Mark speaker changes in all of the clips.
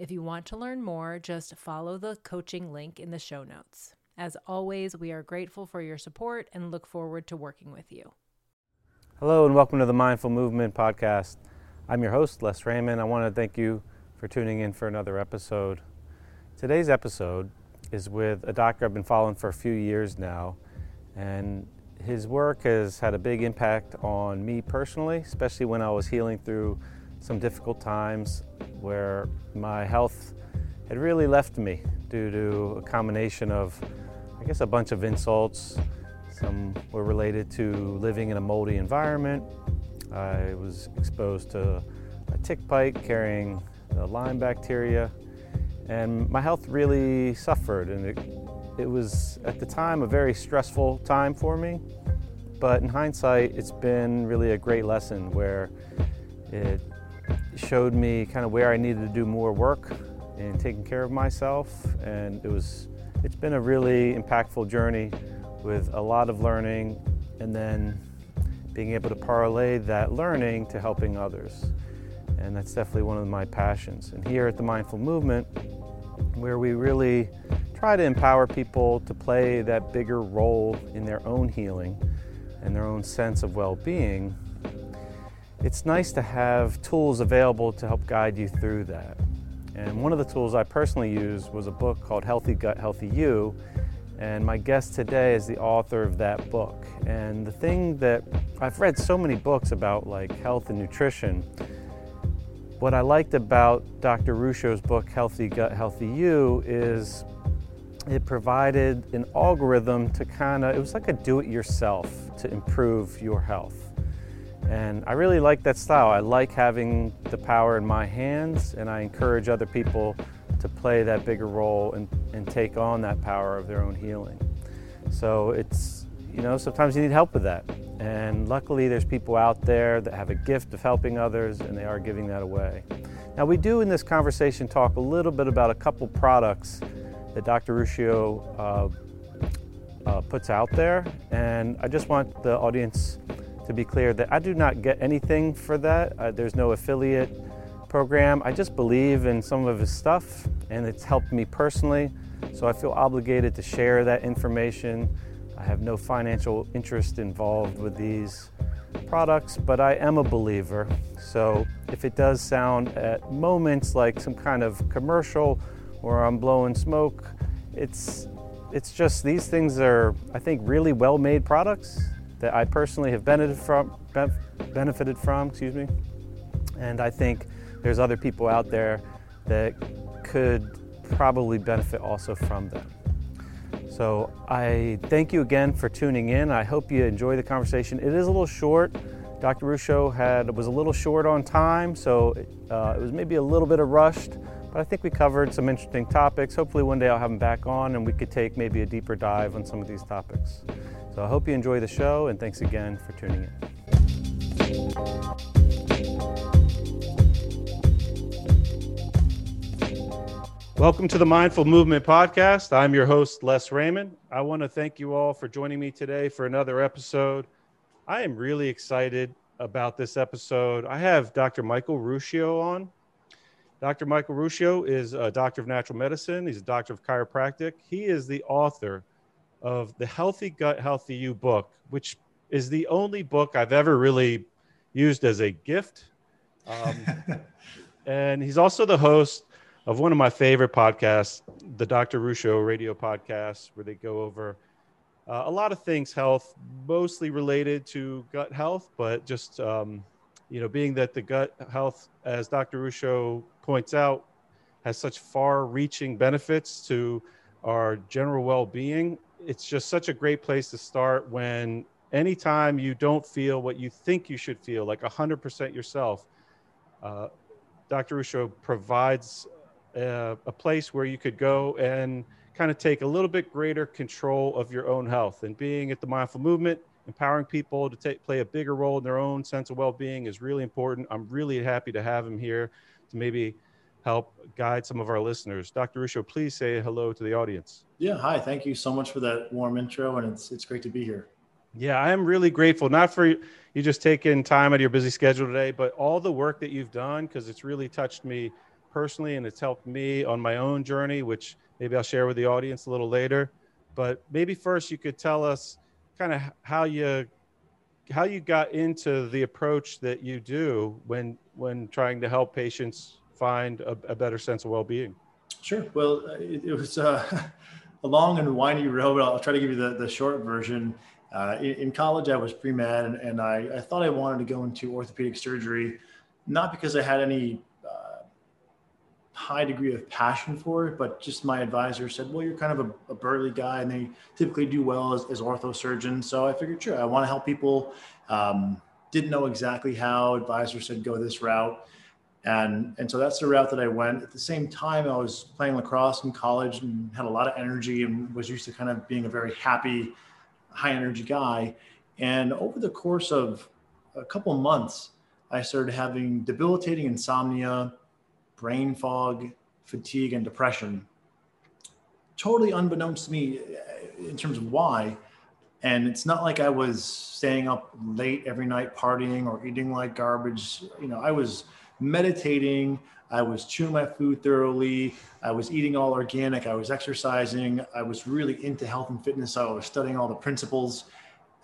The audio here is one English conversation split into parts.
Speaker 1: If you want to learn more, just follow the coaching link in the show notes. As always, we are grateful for your support and look forward to working with you.
Speaker 2: Hello, and welcome to the Mindful Movement podcast. I'm your host, Les Raymond. I want to thank you for tuning in for another episode. Today's episode is with a doctor I've been following for a few years now, and his work has had a big impact on me personally, especially when I was healing through some difficult times where my health had really left me due to a combination of, I guess, a bunch of insults. Some were related to living in a moldy environment. I was exposed to a tick bite carrying the Lyme bacteria, and my health really suffered. And it, it was, at the time, a very stressful time for me. But in hindsight, it's been really a great lesson where it showed me kind of where I needed to do more work and taking care of myself. And it was, it's been a really impactful journey with a lot of learning and then being able to parlay that learning to helping others. And that's definitely one of my passions. And here at the Mindful Movement, where we really try to empower people to play that bigger role in their own healing and their own sense of well being, it's nice to have tools available to help guide you through that. And one of the tools I personally used was a book called Healthy Gut, Healthy You. And my guest today is the author of that book. And the thing that I've read so many books about like health and nutrition. What I liked about Dr. Ruscio's book, Healthy Gut, Healthy You, is it provided an algorithm to kind of, it was like a do it yourself to improve your health. And I really like that style. I like having the power in my hands, and I encourage other people to play that bigger role and, and take on that power of their own healing. So it's, you know, sometimes you need help with that. And luckily, there's people out there that have a gift of helping others, and they are giving that away. Now, we do in this conversation talk a little bit about a couple products that Dr. Ruscio uh, uh, puts out there, and I just want the audience to be clear that I do not get anything for that. Uh, there's no affiliate program. I just believe in some of his stuff and it's helped me personally. So I feel obligated to share that information. I have no financial interest involved with these products, but I am a believer. So if it does sound at moments like some kind of commercial or I'm blowing smoke, it's it's just these things are I think really well made products that I personally have benefited from, benefited from, excuse me. And I think there's other people out there that could probably benefit also from them. So I thank you again for tuning in. I hope you enjoy the conversation. It is a little short. Dr. Ruscio had was a little short on time, so uh, it was maybe a little bit of rushed. But I think we covered some interesting topics. Hopefully, one day I'll have him back on and we could take maybe a deeper dive on some of these topics. So I hope you enjoy the show and thanks again for tuning in. Welcome to the Mindful Movement Podcast. I'm your host, Les Raymond. I want to thank you all for joining me today for another episode. I am really excited about this episode. I have Dr. Michael Ruscio on. Dr. Michael Ruscio is a doctor of natural medicine, he's a doctor of chiropractic. He is the author of the Healthy Gut, Healthy You book, which is the only book I've ever really used as a gift. Um, and he's also the host of one of my favorite podcasts, the Dr. Ruscio radio podcast, where they go over uh, a lot of things health, mostly related to gut health, but just, um, you know, being that the gut health, as Dr. Ruscio points out, has such far reaching benefits to our general well being. It's just such a great place to start when anytime you don't feel what you think you should feel, like 100% yourself. Uh, Dr. Ruscio provides a, a place where you could go and kind of take a little bit greater control of your own health. And being at the mindful movement, empowering people to take, play a bigger role in their own sense of well being is really important. I'm really happy to have him here to maybe help guide some of our listeners. Dr. Ruscio, please say hello to the audience.
Speaker 3: Yeah, hi. Thank you so much for that warm intro, and it's it's great to be here.
Speaker 2: Yeah, I am really grateful, not for you just taking time out of your busy schedule today, but all the work that you've done because it's really touched me personally and it's helped me on my own journey, which maybe I'll share with the audience a little later. But maybe first you could tell us kind of how you how you got into the approach that you do when when trying to help patients find a, a better sense of well-being.
Speaker 3: Sure. Well, it, it was uh, a long and windy road. but I'll try to give you the, the short version. Uh, in, in, college, I was pre-med, and, and I, I, thought I wanted to go into orthopedic surgery, not because I had any uh, high degree of passion for it, but just my advisor said, "Well, you're kind of a, a burly guy, and they typically do well as, as ortho surgeons." So I figured, sure, I want to help people. Um, didn't know exactly how. Advisor said, "Go this route." And, and so that's the route that I went. At the same time, I was playing lacrosse in college and had a lot of energy and was used to kind of being a very happy, high energy guy. And over the course of a couple months, I started having debilitating insomnia, brain fog, fatigue, and depression. Totally unbeknownst to me uh, in terms of why. And it's not like I was staying up late every night partying or eating like garbage. You know, I was meditating. I was chewing my food thoroughly. I was eating all organic. I was exercising. I was really into health and fitness. So I was studying all the principles.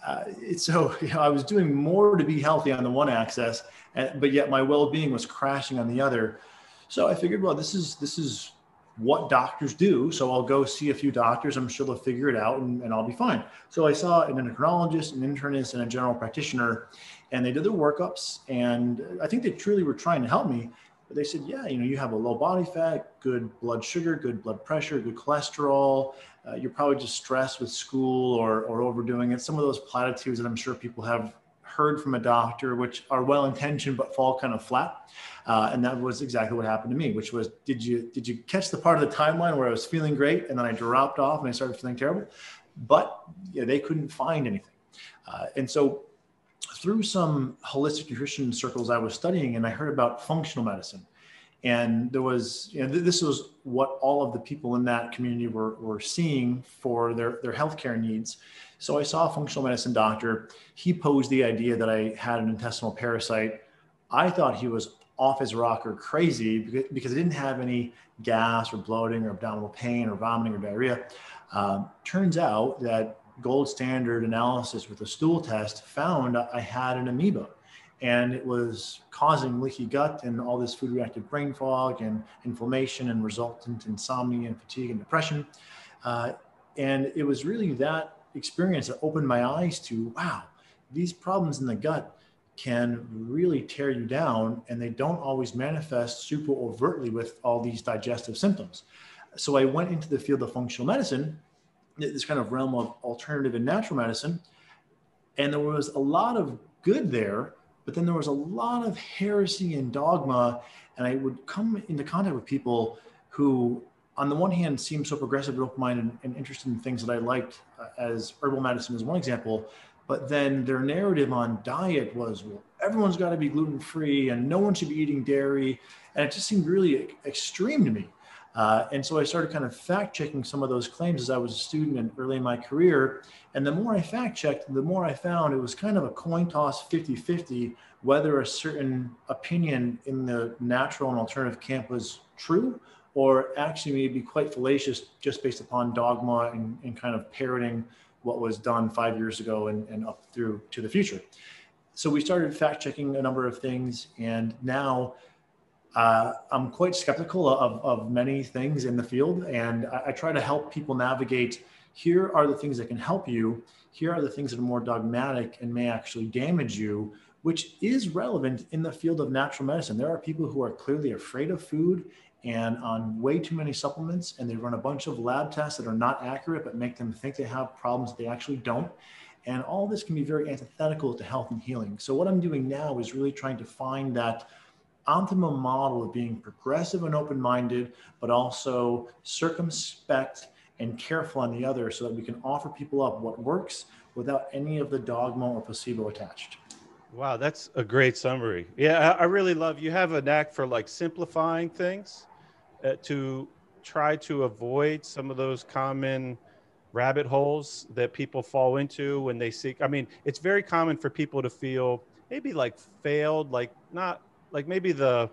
Speaker 3: Uh, so you know, I was doing more to be healthy on the one axis, but yet my well-being was crashing on the other. So I figured, well, this is this is what doctors do. So I'll go see a few doctors. I'm sure they'll figure it out, and, and I'll be fine. So I saw an endocrinologist, an internist, and a general practitioner, and they did their workups and i think they truly were trying to help me but they said yeah you know you have a low body fat good blood sugar good blood pressure good cholesterol. Uh, you're probably just stressed with school or, or overdoing it. Some of those platitudes that i'm sure people have heard from a doctor which are well intentioned but fall kind of flat uh, and that was exactly what happened to me which was did you did you catch the part of the timeline where i was feeling great and then i dropped off and i started feeling terrible? But yeah, they couldn't find anything. Uh, and so through some holistic nutrition circles I was studying, and I heard about functional medicine. And there was, you know, th- this was what all of the people in that community were, were seeing for their, their healthcare needs. So I saw a functional medicine doctor. He posed the idea that I had an intestinal parasite. I thought he was off his rocker crazy because, I didn't have any gas or bloating or abdominal pain or vomiting or diarrhea. Um, turns out that gold standard analysis with a stool test found I had an amoeba and it was causing leaky gut and all this food reactive brain fog and inflammation and resultant insomnia and fatigue and depression. Uh, and it was really that experience that opened my eyes to wow, these problems in the gut can really tear you down and they don't always manifest super overtly with all these digestive symptoms. So I went into the field of functional medicine this kind of realm of alternative and natural medicine. And there was a lot of good there, but then there was a lot of heresy and dogma. And I would come into contact with people who, on the one hand, seemed so progressive, and open minded, and interested in things that I liked, uh, as herbal medicine is one example. But then their narrative on diet was, well, everyone's got to be gluten free and no one should be eating dairy. And it just seemed really extreme to me. Uh, and so I started kind of fact checking some of those claims as I was a student and early in my career. And the more I fact checked, the more I found it was kind of a coin toss 50 50 whether a certain opinion in the natural and alternative camp was true or actually may be quite fallacious just based upon dogma and, and kind of parroting what was done five years ago and, and up through to the future. So we started fact checking a number of things. And now uh, I'm quite skeptical of, of many things in the field, and I, I, try to help people navigate. Here are the things that can help you. Here are the things that are more dogmatic and may actually damage you, which is relevant in the field of natural medicine. There are people who are clearly afraid of food and on way too many supplements, and they run a bunch of lab tests that are not accurate but make them think they have problems that they actually don't. And all this can be very antithetical to health and healing. So, what I'm doing now is really trying to find that optimum model of being progressive and open minded, but also circumspect and careful on the other so that we can offer people up what works without any of the dogma or placebo attached.
Speaker 2: Wow, that's a great summary. Yeah, I really love you have a knack for like simplifying things uh, to try to avoid some of those common rabbit holes that people fall into when they seek. I mean, it's very common for people to feel maybe like failed, like not like maybe the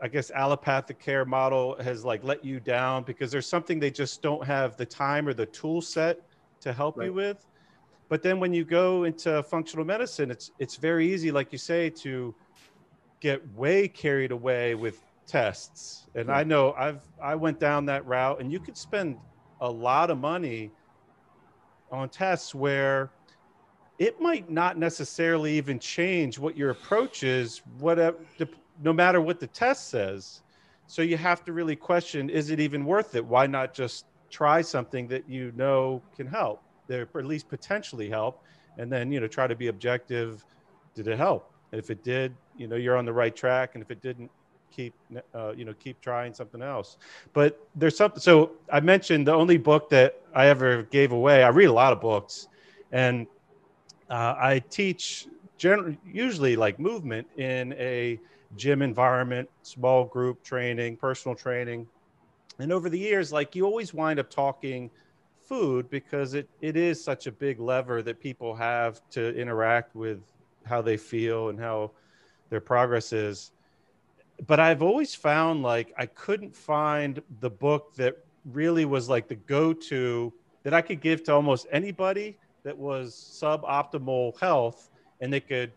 Speaker 2: I guess allopathic care model has like let you down because there's something they just don't have the time or the tool set to help right. you with. But then when you go into functional medicine, it's it's very easy, like you say, to get way carried away with tests. And I hmm. know I've I went down that route and you could spend a lot of money on tests where it might not necessarily even change what your approach is, whatever, no matter what the test says. So you have to really question: Is it even worth it? Why not just try something that you know can help, or at least potentially help, and then you know try to be objective. Did it help? And if it did, you know you're on the right track. And if it didn't, keep uh, you know keep trying something else. But there's something. So I mentioned the only book that I ever gave away. I read a lot of books, and uh, I teach generally usually like movement in a gym environment, small group training, personal training. And over the years, like you always wind up talking food because it, it is such a big lever that people have to interact with how they feel and how their progress is. But I've always found like I couldn't find the book that really was like the go to that I could give to almost anybody that was suboptimal health and they could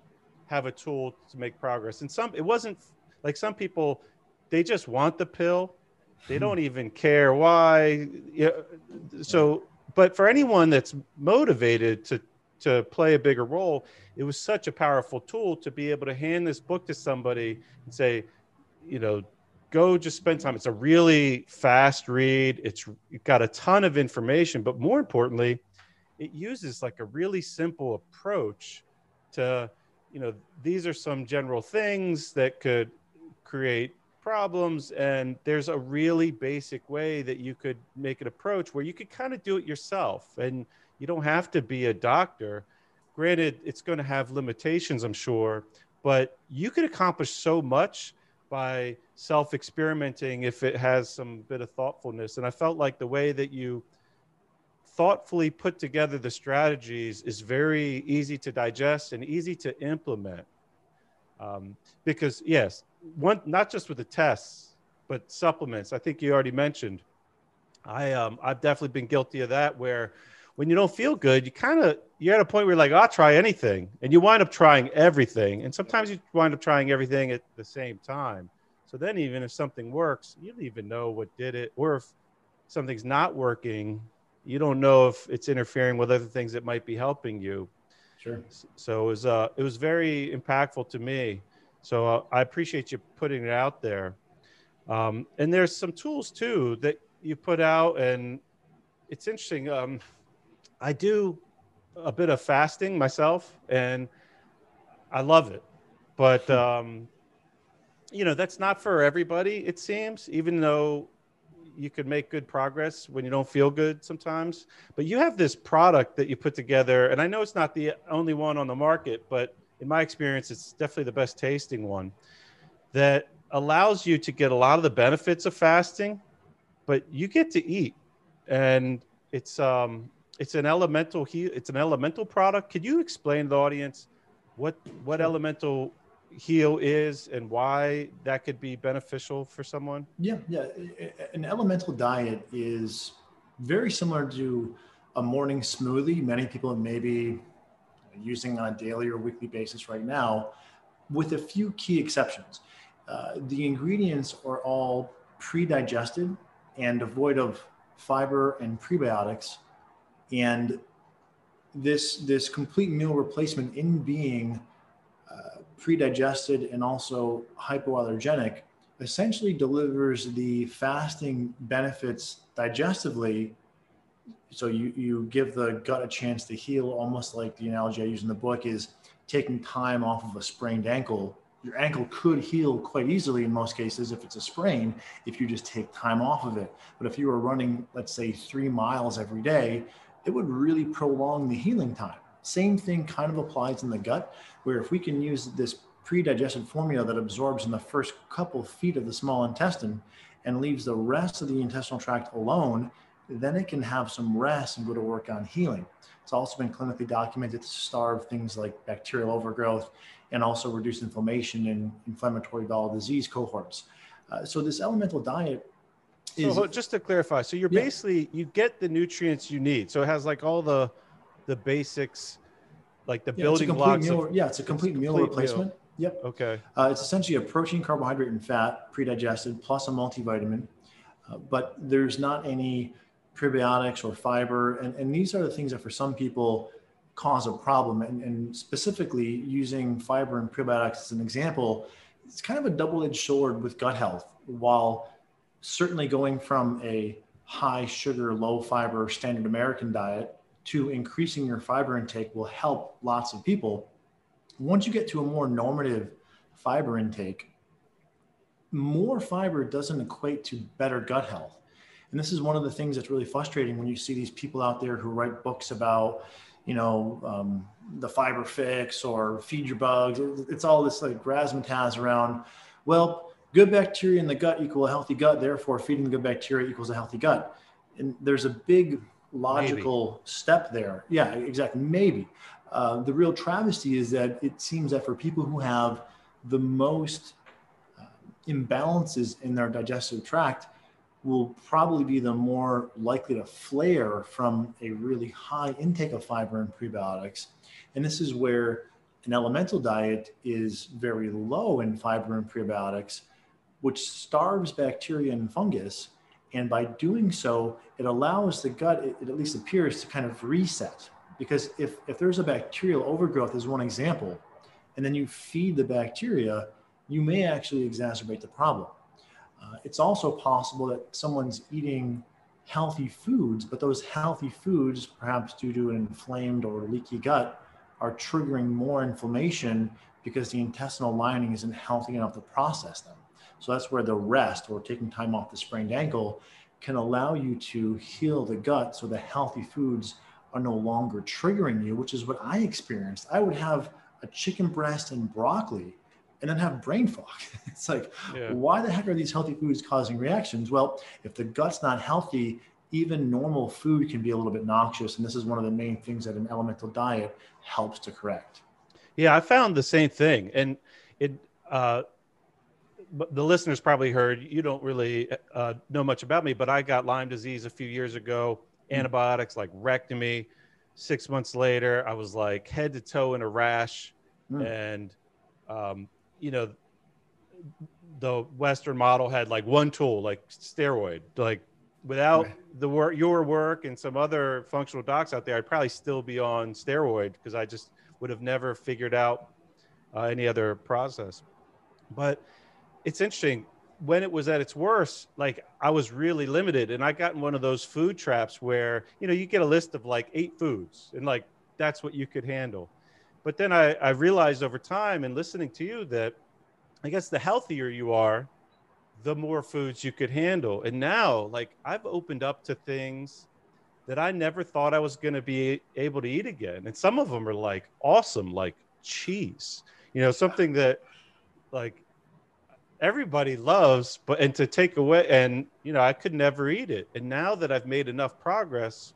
Speaker 2: have a tool to make progress. And some, it wasn't like some people, they just want the pill. They hmm. don't even care why. So, but for anyone that's motivated to to play a bigger role, it was such a powerful tool to be able to hand this book to somebody and say, you know, go just spend time. It's a really fast read. It's got a ton of information, but more importantly, it uses like a really simple approach to you know these are some general things that could create problems and there's a really basic way that you could make an approach where you could kind of do it yourself and you don't have to be a doctor. Granted it's going to have limitations i'm sure but you could accomplish so much by self experimenting if it has some bit of thoughtfulness and i felt like the way that you thoughtfully put together the strategies is very easy to digest and easy to implement. Um, because yes, one not just with the tests, but supplements. I think you already mentioned. I um, I've definitely been guilty of that where when you don't feel good, you kind of you're at a point where you're like, I'll try anything, and you wind up trying everything, and sometimes you wind up trying everything at the same time. So then, even if something works, you don't even know what did it, or if something's not working, you don't know if it's interfering with other things that might be helping you.
Speaker 3: Sure.
Speaker 2: So it was uh, it was very impactful to me. So uh, I appreciate you putting it out there. Um, and there's some tools too that you put out, and it's interesting. Um, I do a bit of fasting myself, and I love it. But hmm. um, you know, that's not for everybody. It seems, even though you could make good progress when you don't feel good sometimes. But you have this product that you put together, and I know it's not the only one on the market, but in my experience, it's definitely the best tasting one that allows you to get a lot of the benefits of fasting, but you get to eat, and it's um it's an elemental he it's an elemental product. Could you explain to the audience what what elemental heal is and why that could be beneficial for someone?
Speaker 3: Yeah, yeah. An elemental diet is very similar to a morning smoothie. Many people may be using on a daily or weekly basis right now, with a few key exceptions. uh, the ingredients are all pre-digested and devoid of fiber and prebiotics. And this, this complete meal replacement in being pre-digested and also hypoallergenic essentially delivers the fasting benefits digestively. So you, you give the gut a chance to heal, almost like the analogy I use in the book is taking time off of a sprained ankle. Your ankle could heal quite easily in most cases if it's a sprain, if you just take time off of it. But if you were running, let's say, three miles every day, it would really prolong the healing time. Same thing kind of applies in the gut, where if we can use this pre-digested formula that absorbs in the first couple feet of the small intestine and leaves the rest of the intestinal tract alone, then it can have some rest and go to work on healing. It's also been clinically documented to starve things like bacterial overgrowth and also reduce inflammation in inflammatory bowel disease cohorts. Uh, so this elemental diet is
Speaker 2: so just to clarify, so you're yeah. basically you get the nutrients you need. So it has like all the the basics, like the yeah, building blocks.
Speaker 3: Meal, of, yeah, it's a complete, meal complete replacement. Meal. Yep.
Speaker 2: Okay.
Speaker 3: Uh, it's essentially a protein, carbohydrate, and fat pre-digested plus a multivitamin, uh, but there's not any prebiotics or fiber, and, and these are the things that for some people cause a problem. And, and specifically, using fiber and prebiotics as an example, it's kind of a double-edged sword with gut health. While certainly going from a high sugar, low fiber standard American diet to increasing your fiber intake will help lots of people once you get to a more normative fiber intake, more fiber doesn't equate to better gut health. And this is one of the things that's really frustrating when you see these people out there who write books about, you know, um, the fiber fix or feed your bugs. It's all this like razzmatazz around, well, good bacteria in the gut equal a healthy gut. Therefore, feeding the good bacteria equals a healthy gut. And there's a big logical maybe. step there. Yeah, exactly. Maybe. Uh, the real travesty is that it seems that for people who have the most uh, imbalances in their digestive tract will probably be the more likely to flare from a really high intake of fiber and prebiotics. And this is where an elemental diet is very low in fiber and prebiotics, which starves bacteria and fungus. And by doing so, it allows the gut, it, it at least appears, to kind of reset because if, if there's a bacterial overgrowth as one example, and then you feed the bacteria, you may actually exacerbate the problem. Uh, it's also possible that someone's eating healthy foods, but those healthy foods, perhaps due to an inflamed or leaky gut, are triggering more inflammation because the intestinal lining isn't healthy enough to process them. So that's where the rest or taking time off the sprained ankle can allow you to heal the gut so the healthy foods are no longer triggering you, which is what I experienced. I would have a chicken breast and broccoli and then have brain fog. it's like, yeah. why the heck are these healthy foods causing reactions? Well, if the gut's not healthy, even normal food can be a little bit noxious. And this is one of the main things that an elemental diet helps to correct.
Speaker 2: Yeah, I found the same thing. And it, uh, the listeners probably heard you don't really uh, know much about me, but I got Lyme disease a few years ago antibiotics like wrecked me. Six months later, I was like head to toe in a rash, mm. and um, you know, the Western model had like one tool, like steroid. Like without right. the work, your work, and some other functional docs out there, I'd probably still be on steroid because I just would have never figured out uh, any other process. But it's interesting when it was at its worst, like I was really limited, and I got in one of those food traps where you know you get a list of like eight foods, and like that's what you could handle. But then I, I realized over time and listening to you that I guess the healthier you are, the more foods you could handle. And now, like I've opened up to things that I never thought I was going to be able to eat again, and some of them are like awesome, like cheese. You know, something that like everybody loves, but and to take away and you know, I could never eat it. And now that I've made enough progress,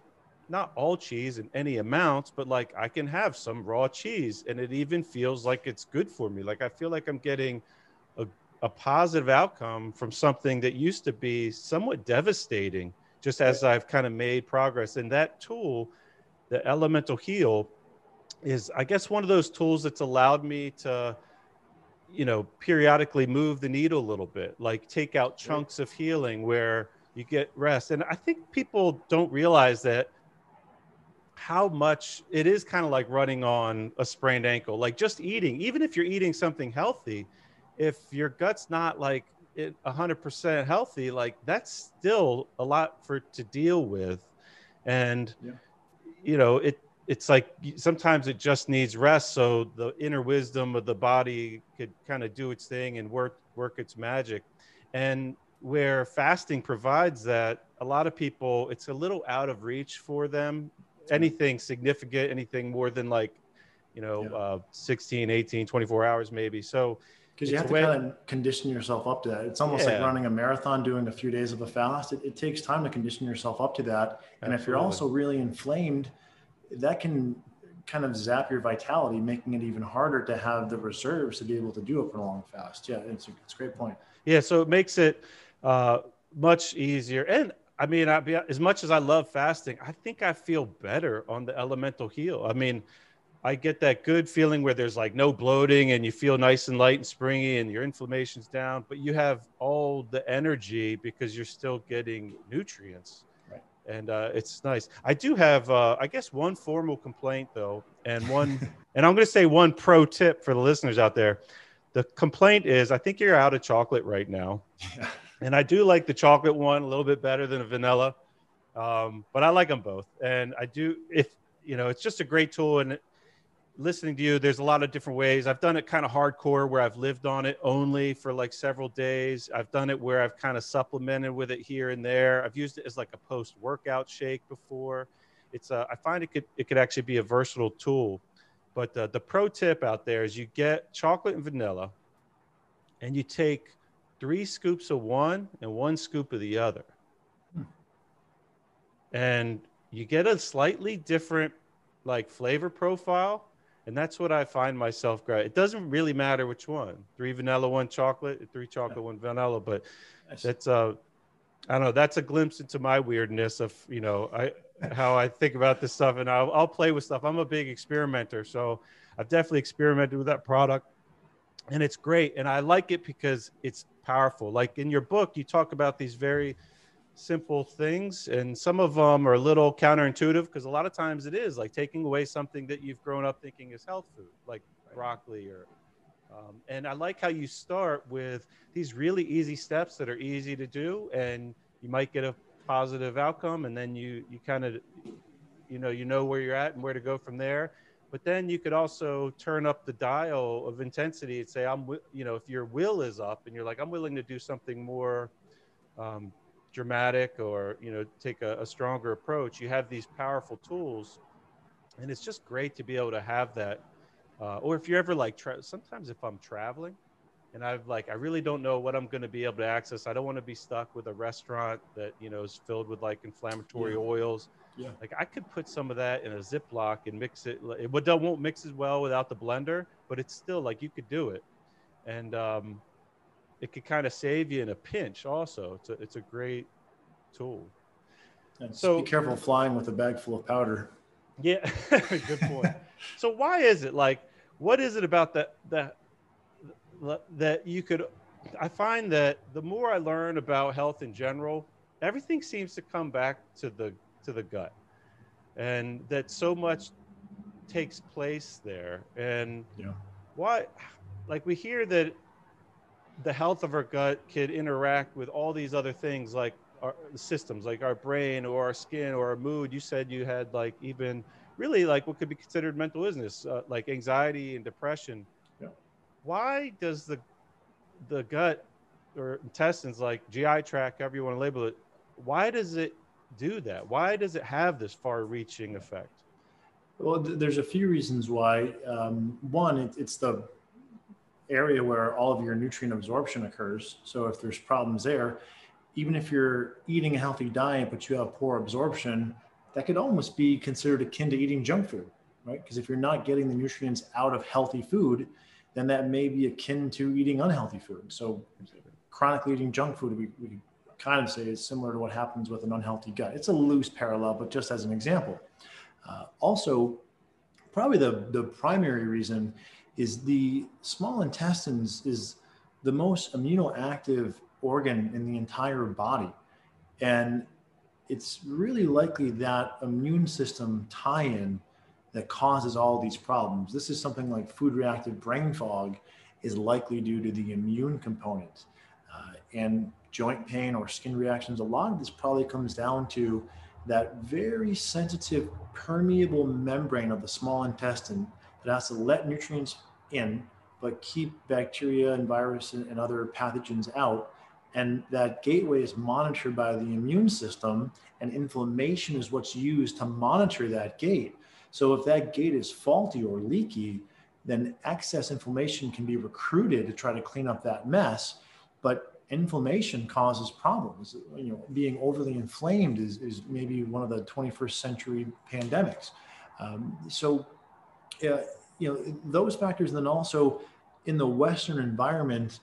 Speaker 2: not all cheese in any amounts, but like I can have some raw cheese and it even feels like it's good for me. Like I feel like I'm getting a, a positive outcome from something that used to be somewhat devastating just as I've kind of made progress. And that tool, the elemental heal, is I guess one of those tools that's allowed me to you know, periodically move the needle a little bit, like take out chunks of healing where you get rest. And I think people don't realize that how much it is kind of like running on a sprained ankle, like just eating, even if you're eating something healthy, if your gut's not like it 100% healthy, like that's still a lot for to deal with. And, yeah. you know, it, it's like sometimes it just needs rest so the inner wisdom of the body could kind of do its thing and work work its magic. And where fasting provides that a lot of people it's a little out of reach for them. Anything significant anything more than like you know yeah. uh, 16 18 24 hours maybe. So
Speaker 3: because you have to way, kind of condition yourself up to that. It's almost yeah. like running a marathon doing a few days of a fast. It, it takes time to condition yourself up to that. And Absolutely. if you're also really inflamed that can kind of zap your vitality, making it even harder to have the reserves to be able to do a prolonged fast. Yeah, it's a, it's a great point.
Speaker 2: Yeah, so it makes it uh, much easier. And I mean, I be, as much as I love fasting, I think I feel better on the elemental heal. I mean, I get that good feeling where there's like no bloating and you feel nice and light and springy and your inflammation's down, but you have all the energy because you're still getting nutrients and uh, it's nice. I do have, uh, I guess, one formal complaint though, and one, and I'm going to say one pro tip for the listeners out there. The complaint is, I think you're out of chocolate right now, yeah. and I do like the chocolate one a little bit better than a vanilla, um, but I like them both, and I do if you know, it's just a great tool, and listening to you, there's a lot of different ways. I've done it kind of hardcore where I've lived on it only for like several days. I've done it where I've kind of supplemented with it here and there. I've used it as like a post workout shake before. It's a, I find it could it could actually be a versatile tool. But uh, the pro tip out there is you get chocolate and vanilla, and you take three scoops of one and one scoop of the other, hmm. and you get a slightly different like flavor profile and that's what I find myself. It doesn't really matter which one, three vanilla, one chocolate, three chocolate, one vanilla, but that's uh, I don't know. That's a glimpse into my weirdness of you know I how I think about this stuff, and I'll, I'll play with stuff. I'm a big experimenter, so I've definitely experimented with that product, and it's great. And I like it because it's powerful. Like in your book, you talk about these very simple things and some of them are a little counterintuitive because a lot of times it is like taking away something that you've grown up thinking is health food like broccoli or um, and i like how you start with these really easy steps that are easy to do and you might get a positive outcome and then you you kind of you know you know where you're at and where to go from there. But then you could also turn up the dial of intensity and say i'm you know if your will is up and you're like i'm willing to do something more um, dramatic or you know take a, a stronger approach you have these powerful tools and it's just great to be able to have that uh, or if you're ever like tra- sometimes if i'm traveling and i've like i really don't know what i'm going to be able to access i don't want to be stuck with a restaurant that you know is filled with like inflammatory yeah. oils. Yeah. Like i could put some of that in a ziploc and mix it it won't mix as well without the blender but it's still like you could do it. And um it could kind of save you in a pinch also. It's a, it's a great tool.
Speaker 3: And so be careful flying with a bag full of powder.
Speaker 2: Yeah good point. So why is it like what is it about that that that you could i find that the more i learn about health in general everything seems to come back to the to the gut. And that so much takes place there. And yeah. why like we hear that the health of our gut could interact with all these other things like our systems like our brain or our skin or our mood. You said you had like even really like what could be considered mental illness uh, like anxiety and depression. Yeah. why does the the gut or intestines like gi tract however you want to label it why does it do that? Why does it have this far reaching effect?
Speaker 3: Well th- there's a few reasons why. Um, one it, it's the area where all of your nutrient absorption occurs. So if there's problems there, even if you're eating a healthy diet but you have poor absorption, that could almost be considered akin to eating junk food, right? Because if you're not getting the nutrients out of healthy food, then that may be akin to eating unhealthy food. So chronically eating junk food, we, we kind of say is similar to what happens with an unhealthy gut. It's a loose parallel, but just as an example. Uh, also, probably the, the primary reason is the small intestines is the most immunoactive organ in the entire body. And it's really likely that immune system tie in that causes all these problems. This is something like food reactive brain fog is likely due to the immune component. Uh, and joint pain or skin reactions, a lot of this probably comes down to that very sensitive permeable membrane of the small intestine that has to let nutrients in but keep bacteria and virus and other pathogens out and that gateway is monitored by the immune system and inflammation is what's used to monitor that gate so if that gate is faulty or leaky then excess inflammation can be recruited to try to clean up that mess but inflammation causes problems. You know, being overly inflamed is, is maybe one of the 21st century pandemics. Um, so, uh, you know, those factors, then also in the Western environment,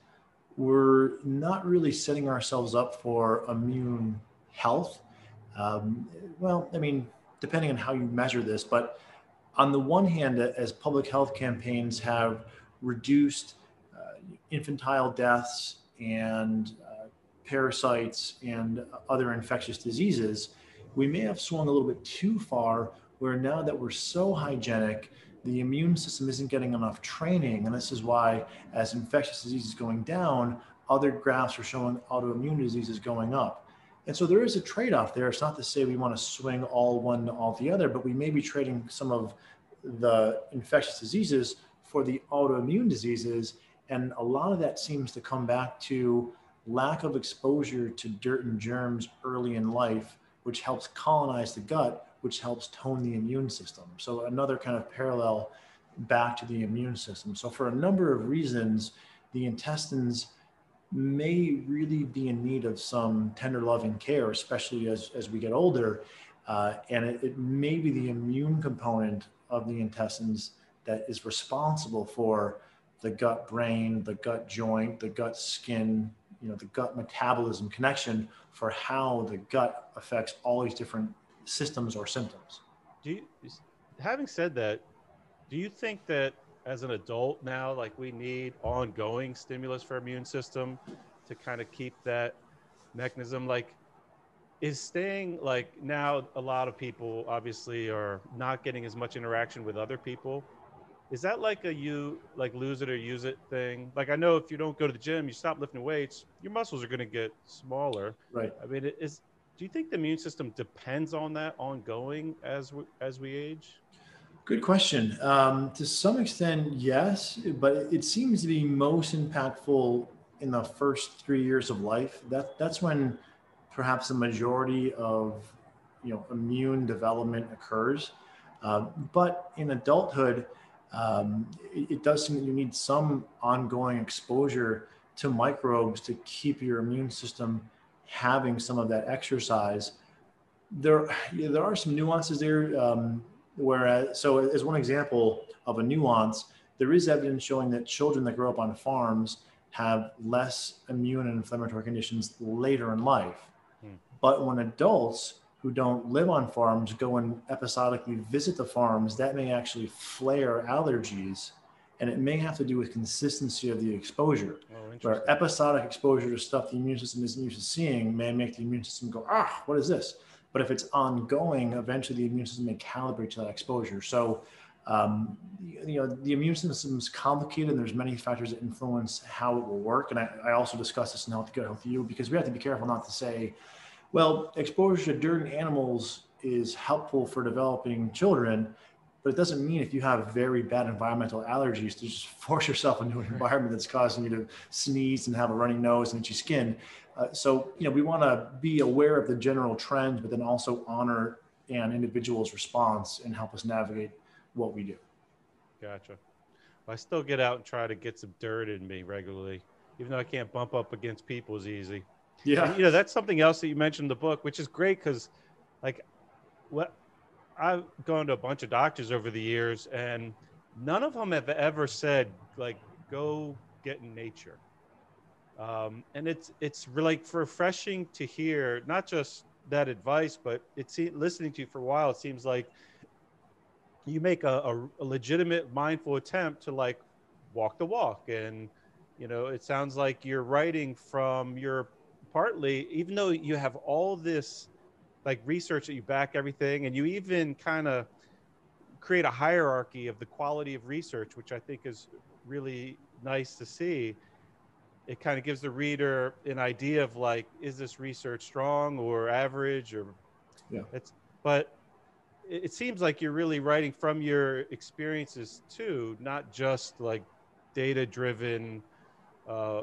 Speaker 3: we're not really setting ourselves up for immune health. Um, well, I mean, depending on how you measure this, but on the one hand, as public health campaigns have reduced uh, infantile deaths and uh, parasites and other infectious diseases, we may have swung a little bit too far where now that we're so hygienic, the immune system isn't getting enough training. And this is why, as infectious diseases going down, other graphs are showing autoimmune diseases going up. And so there is a trade off there. It's not to say we want to swing all one to all the other, but we may be trading some of the infectious diseases for the autoimmune diseases and a lot of that seems to come back to lack of exposure to dirt and germs early in life, which helps colonize the gut, which helps tone the immune system. So, another kind of parallel back to the immune system. So, for a number of reasons, the intestines may really be in need of some tender loving care, especially as, as we get older. Uh, and it, it may be the immune component of the intestines that is responsible for the gut brain, the gut joint, the gut skin, you know, the gut metabolism connection for how the gut affects all these different systems or symptoms.
Speaker 2: Do you, having said that, do you think that as an adult now, like we need ongoing stimulus for immune system to kind of keep that mechanism? Like, is staying like now a lot of people obviously are not getting as much interaction with other people is that like a you like lose it or use it thing? Like I know if you don't go to the gym, you stop lifting weights, your muscles are going to get smaller.
Speaker 3: Right.
Speaker 2: I mean, is do you think the immune system depends on that ongoing as we, as we age?
Speaker 3: Good question. Um, to some extent, yes, but it seems to be most impactful in the first three years of life. That that's when perhaps the majority of you know immune development occurs. Uh, but in adulthood, um, it, it, does seem that you need some ongoing exposure to microbes to keep your immune system having some of that exercise. There, yeah, there are some nuances there. Um, whereas, so as one example of a nuance, there is evidence showing that children that grow up on farms have less immune and inflammatory conditions later in life. Hmm. But when adults who don't live on farms go and episodically visit the farms, that may actually flare allergies. And it may have to do with consistency of the exposure. Oh, where episodic exposure to stuff the immune system isn't used to seeing may make the immune system go, ah, what is this? But if it's ongoing, eventually the immune system may calibrate to that exposure. So, um, you know, the immune system is complicated and there's many factors that influence how it will work. And I, I also discuss this in Healthy Gut, Healthy You because we have to be careful not to say, well, exposure to dirt and animals is helpful for developing children, but it doesn't mean if you have very bad environmental allergies to just force yourself into an environment that's causing you to sneeze and have a runny nose and itchy skin. Uh, so, you know, we want to be aware of the general trends, but then also honor an individual's response and help us navigate what we do.
Speaker 2: Gotcha. Well, I still get out and try to get some dirt in me regularly, even though I can't bump up against people as easy.
Speaker 3: Yeah.
Speaker 2: And, you know, that's something else that you mentioned in the book, which is great because, like, what I've gone to a bunch of doctors over the years, and none of them have ever said, like, go get in nature. Um, and it's it's like refreshing to hear not just that advice, but it's listening to you for a while. It seems like you make a, a, a legitimate, mindful attempt to like walk the walk and you know it sounds like you're writing from your partly even though you have all this like research that you back everything and you even kind of create a hierarchy of the quality of research which i think is really nice to see. It kind of gives the reader an idea of like is this research strong or average or
Speaker 3: yeah.
Speaker 2: It's but it, it seems like you're really writing from your experiences too not just like data driven uh,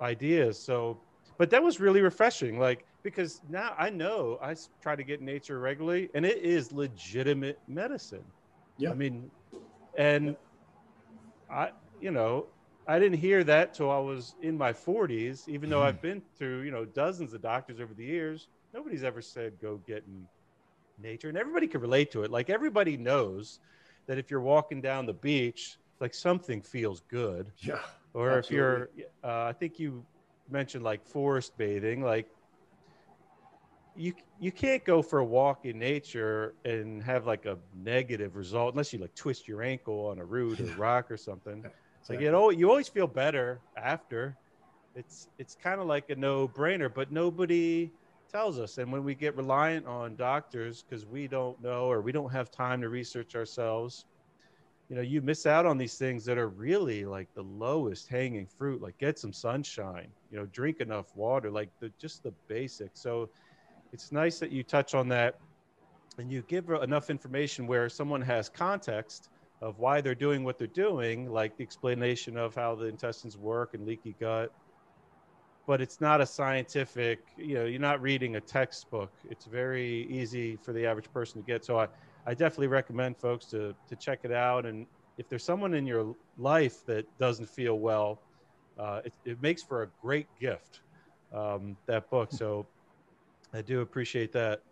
Speaker 2: ideas. So but that was really refreshing. Like because now i know i try to get nature regularly and it is legitimate medicine
Speaker 3: yeah
Speaker 2: i mean and i you know I didn't hear that till I was in my 40s, even though I've been through, you know, dozens of doctors over the years. Nobody's ever said go get in nature. And everybody can relate to it. Like everybody knows that if you're walking down the beach, like something feels good.
Speaker 3: Yeah.
Speaker 2: Or absolutely. if you're, uh, I think you mentioned like forest bathing, like you you can't go for a walk in nature and have like a negative result unless you like twist your ankle on a root or rock or something. Like you know, you always feel better after. It's it's kind of like a no brainer, but nobody tells us. And when we get reliant on doctors because we don't know or we don't have time to research ourselves, you know, you miss out on these things that are really like the lowest hanging fruit. Like get some sunshine, you know, drink enough water, like the just the basics. So it's nice that you touch on that and you give enough information where someone has context of why they're doing what they're doing, like the explanation of how the intestines work and leaky gut. But it's not a scientific, you know, you're not reading a textbook. It's very easy for the average person to get. So I, I definitely recommend folks to, to check it out. And if there's someone in your life that doesn't feel well, uh, it, it makes for a great gift, um, that book. So I do appreciate that.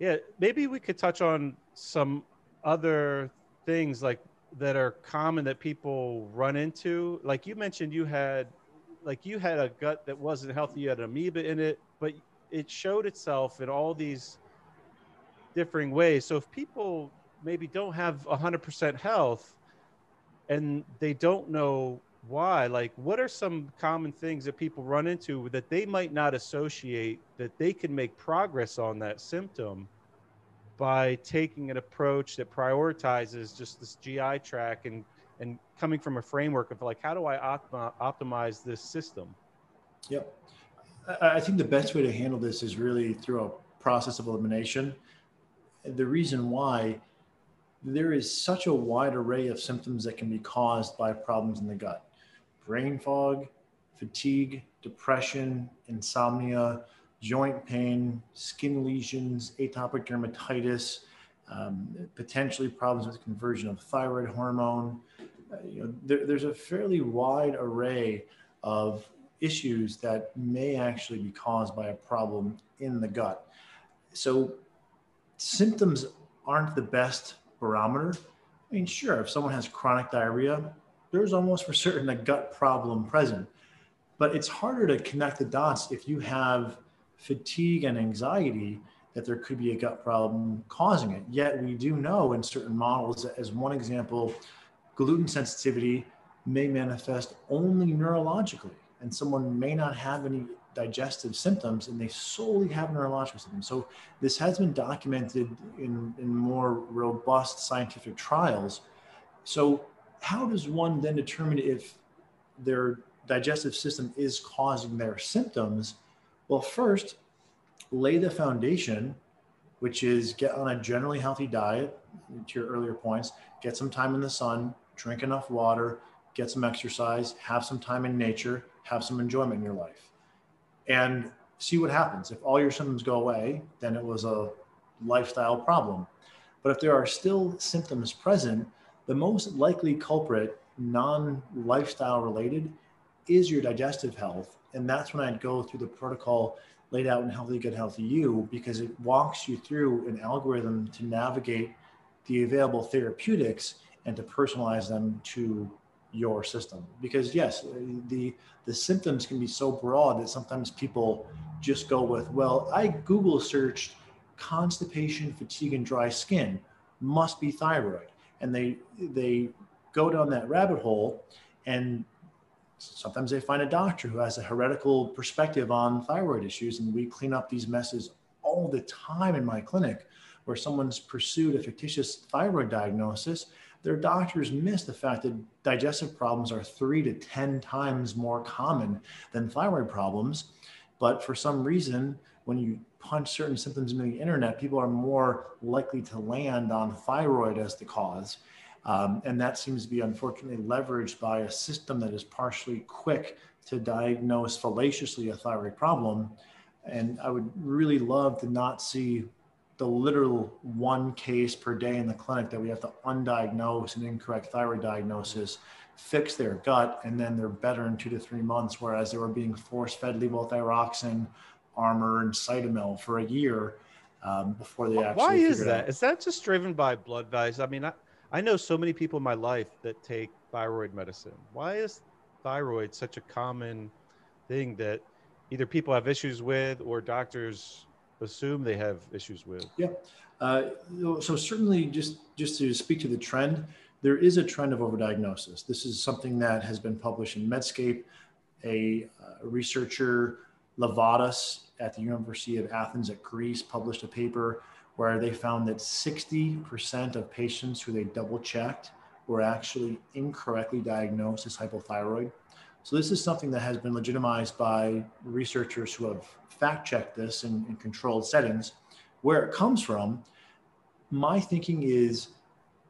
Speaker 2: Yeah, maybe we could touch on some other things like that are common that people run into like you mentioned you had like you had a gut that wasn't healthy you had amoeba in it but it showed itself in all these differing ways so if people maybe don't have 100% health and they don't know why like what are some common things that people run into that they might not associate that they can make progress on that symptom by taking an approach that prioritizes just this GI tract and and coming from a framework of like how do I optimize, optimize this system?
Speaker 3: Yep. I think the best way to handle this is really through a process of elimination. The reason why there is such a wide array of symptoms that can be caused by problems in the gut brain fog, fatigue, depression, insomnia, joint pain, skin lesions, atopic dermatitis, um, potentially problems with conversion of thyroid hormone. Uh, you know, there, there's a fairly wide array of issues that may actually be caused by a problem in the gut. So symptoms aren't the best barometer. I mean, sure, if someone has chronic diarrhea, there's almost for certain a gut problem present. But it's harder to connect the dots if you have fatigue and anxiety that there could be a gut problem causing it. Yet we do know in certain models, as one example, gluten sensitivity may manifest only neurologically, and someone may not have any digestive symptoms and they solely have neurological symptoms. So this has been documented in, in more robust scientific trials. So how does one then determine if their digestive system is causing their symptoms? Well, first, lay the foundation, which is get on a generally healthy diet, to your earlier points, get some time in the sun, drink enough water, get some exercise, have some time in nature, have some enjoyment in your life. And see what happens. If all your symptoms go away, then it was a lifestyle problem. But if there are still symptoms present, the most likely culprit, non lifestyle related, is your digestive health. And that's when I'd go through the protocol laid out in Healthy Gut Healthy You because it walks you through an algorithm to navigate the available therapeutics and to personalize them to your system. Because yes, the the symptoms can be so broad that sometimes people just go with, well, I Google searched constipation, fatigue, and dry skin, must be thyroid, and they they go down that rabbit hole and sometimes they find a doctor who has a heretical perspective on thyroid issues and we clean up these messes all the time in my clinic where someone's pursued a fictitious thyroid diagnosis their doctors miss the fact that digestive problems are three to 10 times more common than thyroid problems. But for some reason, when you punch certain symptoms into the internet, people are more likely to land on thyroid as the cause. Um, and that seems to be unfortunately leveraged by a system that is partially quick to diagnose fallaciously a thyroid problem. And I would really love to not see the literal one case per day in the clinic that we have to undiagnose an incorrect thyroid diagnosis, fix their gut, and then they're better in two to three months, whereas they were being force fed levothyroxine, Armour, and Cytomel for a year um, before they actually.
Speaker 2: Why is that? Out. Is that just driven by blood values? I mean, I, I know so many people in my life that take thyroid medicine. Why is thyroid such a common thing that either people have issues with or doctors assume they have issues with?
Speaker 3: Yeah. Uh, so certainly, just just to speak to the trend, there is a trend of overdiagnosis. This is something that has been published in Medscape. A uh, researcher, Livadas, at the University of Athens at Greece, published a paper where they found that 60% of patients who they double checked were actually incorrectly diagnosed as hypothyroid. So this is something that has been legitimized by researchers who have fact checked this in, in controlled settings. Where it comes from, my thinking is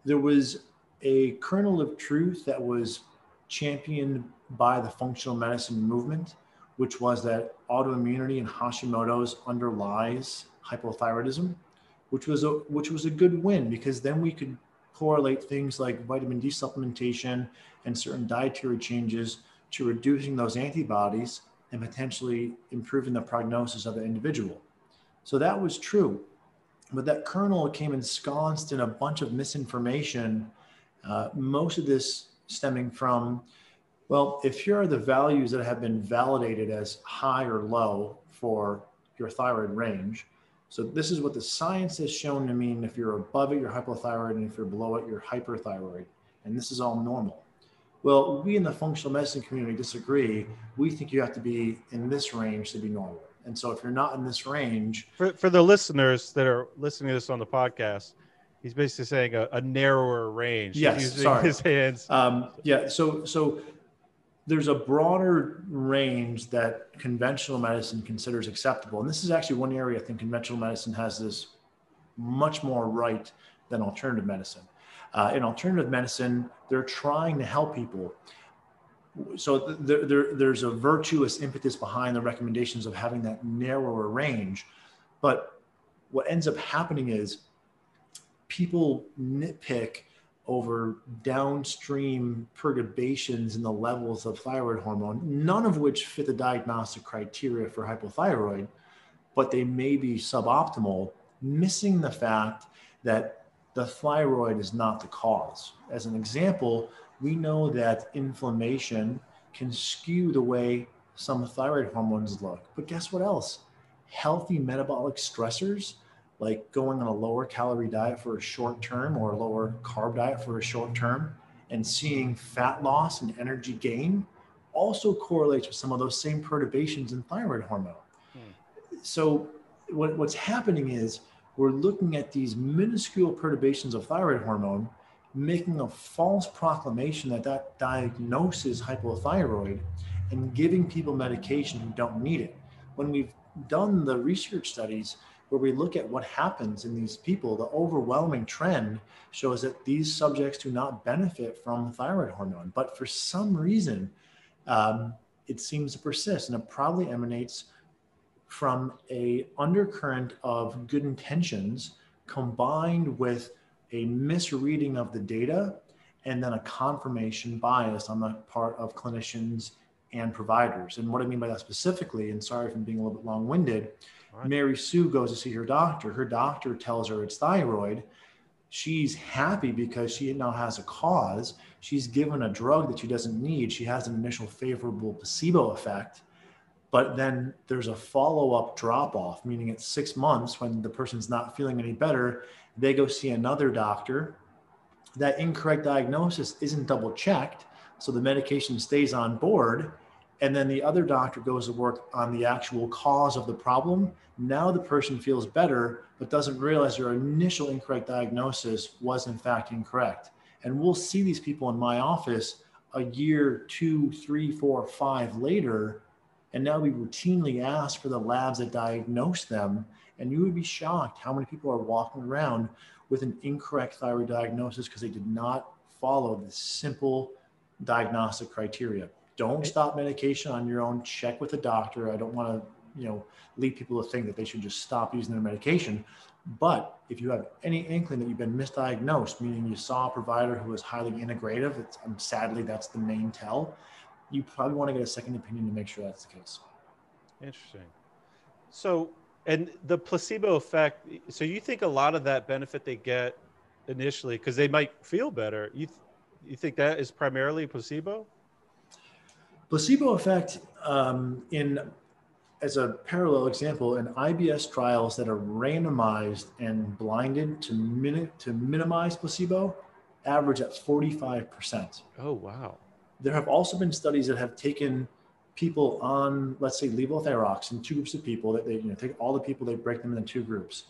Speaker 3: there was a kernel of truth that was championed by the functional medicine movement, which was that autoimmunity and Hashimoto's underlies hypothyroidism, which was a which was a good win because then we could correlate things like vitamin D supplementation and certain dietary changes to reducing those antibodies and potentially improving the prognosis of the individual. So that was true. But that kernel came ensconced in a bunch of misinformation, uh, most of this stemming from, well, if here are the values that have been validated as high or low for your thyroid range, so this is what the science has shown to mean if you're above it, you're hypothyroid, and if you're below it, you're hyperthyroid. And this is all normal. Well, we in the functional medicine community disagree. We think you have to be in this range to be normal. And so if you're not in this range.
Speaker 2: For, for the listeners that are listening to this on the podcast, he's basically saying a, a narrower range.
Speaker 3: Yes, sorry. His hands. Um, yeah. So, so there's a broader range that conventional medicine considers acceptable. And this is actually one area I think conventional medicine has this much more right than alternative medicine. Uh, in alternative medicine, they're trying to help people. So there, there, there's a virtuous impetus behind the recommendations of having that narrower range. But what ends up happening is people nitpick over downstream perturbations in the levels of thyroid hormone, none of which fit the diagnostic criteria for hypothyroid, but they may be suboptimal, missing the fact that the thyroid is not the cause. As an example, we know that inflammation can skew the way some thyroid hormones look. But guess what else? Healthy metabolic stressors, like going on a lower calorie diet for a short term or a lower carb diet for a short term, and seeing fat loss and energy gain, also correlates with some of those same perturbations in thyroid hormone. Hmm. So, what, what's happening is we're looking at these minuscule perturbations of thyroid hormone, making a false proclamation that that diagnoses hypothyroid and giving people medication who don't need it. When we've done the research studies where we look at what happens in these people, the overwhelming trend shows that these subjects do not benefit from thyroid hormone. But for some reason, um, it seems to persist, and it probably emanates from a undercurrent of good intentions combined with a misreading of the data and then a confirmation bias on the part of clinicians and providers. And what I mean by that specifically, and sorry for being a little bit long winded, right. Mary Sue goes to see her doctor. Her doctor tells her it's thyroid. She's happy because she now has a cause. She's given a drug that she doesn't need. She has an initial favorable placebo effect but then there's a follow-up drop-off meaning it's six months when the person's not feeling any better they go see another doctor that incorrect diagnosis isn't double checked. So the medication stays on board. And then the other doctor goes to work on the actual cause of the problem. Now the person feels better, but doesn't realize their initial incorrect diagnosis was in fact incorrect. And we'll see these people in my office a year, two, three, four, five later. And now we routinely ask for the labs that diagnose them. And you would be shocked how many people are walking around with an incorrect thyroid diagnosis because they did not follow the simple diagnostic criteria. Don't stop medication on your own. Check with a doctor. I don't want to, you know, lead people to think that they should just stop using their medication. But if you have any inkling that you've been misdiagnosed, meaning you saw a provider who was highly integrative, it's, um, sadly that's the main tell. You probably want to get a second opinion to make sure that's the case.
Speaker 2: Interesting. So and the placebo effect. So you think a lot of that benefit they get initially because they might feel better. You th- you think that is primarily placebo?
Speaker 3: Placebo effect um, in as a parallel example in IBS trials that are randomized and blinded to min- to minimize placebo average at 45%.
Speaker 2: Oh wow.
Speaker 3: There have also been studies that have taken people on, let's say, levothyroxine, two groups of people that they you know, take all the people, they break them into two groups.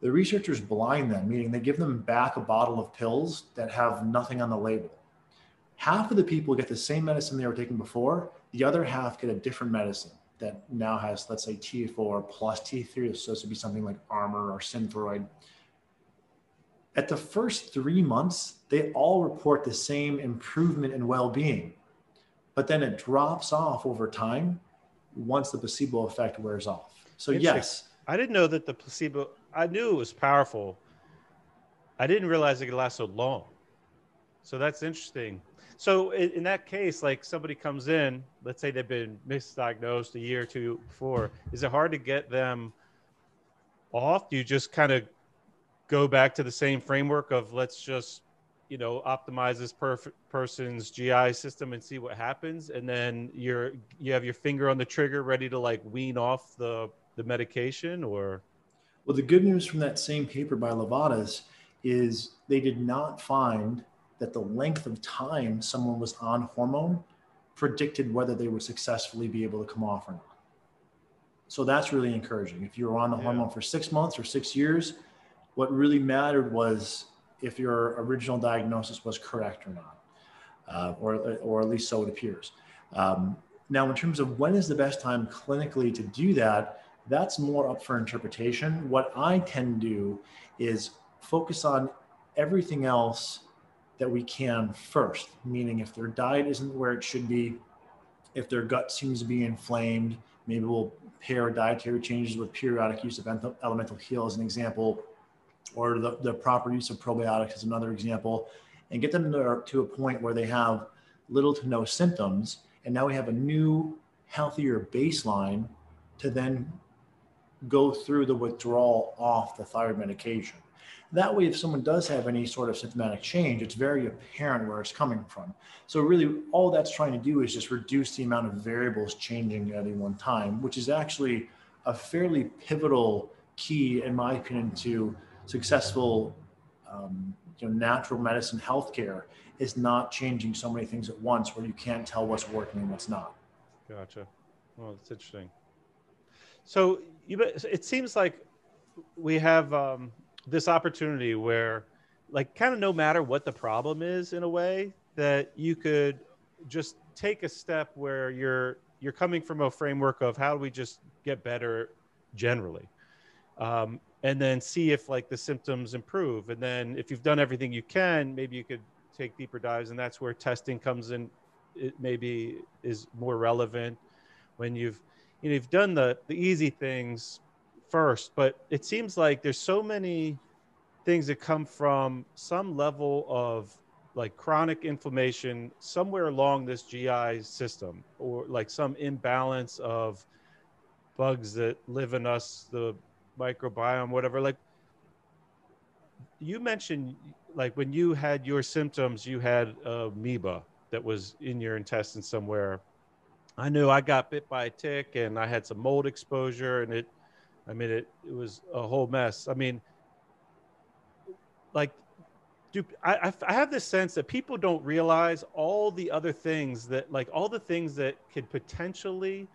Speaker 3: The researchers blind them, meaning they give them back a bottle of pills that have nothing on the label. Half of the people get the same medicine they were taking before, the other half get a different medicine that now has, let's say, T4 plus T3, so this would be something like Armour or Synthroid. At the first three months, they all report the same improvement in well being but then it drops off over time once the placebo effect wears off. So yes,
Speaker 2: I didn't know that the placebo. I knew it was powerful. I didn't realize it could last so long. So that's interesting. So in, in, that case, like somebody comes in, let's say they've been misdiagnosed a year or two before, is it hard to get them off? Do you just kind of go back to the same framework of let's just you know optimize this perf- person's GI system and see what happens, and then you're you have your finger on the trigger, ready to like wean off the the medication, or
Speaker 3: well, the good news from that same paper by Livadas is they did not find that the length of time someone was on hormone predicted whether they would successfully be able to come off or not. So that's really encouraging. If you were on the yeah. hormone for six months or six years, what really mattered was if your original diagnosis was correct or not, uh, or, or at least so it appears. Um, now, in terms of when is the best time clinically to do that, that's more up for interpretation. What I can do is focus on everything else that we can first, meaning if their diet isn't where it should be, if their gut seems to be inflamed, maybe we'll pair dietary changes with periodic use of elemental heal as an example or the, the proper use of probiotics is another example, and get them to, to a point where they have little to no symptoms. And now we have a new, healthier baseline to then go through the withdrawal off the thyroid medication. That way, if someone does have any sort of symptomatic change, it's very apparent where it's coming from. So, really, all that's trying to do is just reduce the amount of variables changing at any one time, which is actually a fairly pivotal key, in my opinion, to successful um, you know, natural medicine healthcare is not changing so many things at once where you can't tell what's working and what's not.
Speaker 2: Gotcha. Well, that's interesting. So you, it seems like we have um, this opportunity where, like, kind of no matter what the problem is, in a way, that you could just take a step where you're you're coming from a framework of how do we just get better generally um, and then see if like the symptoms improve. And then if you've done everything you can maybe you could take deeper dives and that's where testing comes in. It maybe is more relevant when you've you know you've done the the easy things first but it seems like there's so many things that come from some level of like chronic inflammation somewhere along this GI system or like some imbalance of bugs that live in us the microbiome, whatever. Like you mentioned, like when you had your symptoms, you had amoeba that was in your intestine somewhere. I knew I got bit by a tick and I had some mold exposure and it, I mean, it, it was a whole mess. I mean, like, do I, I have this sense that people don't realize all the other things that like all the things that could potentially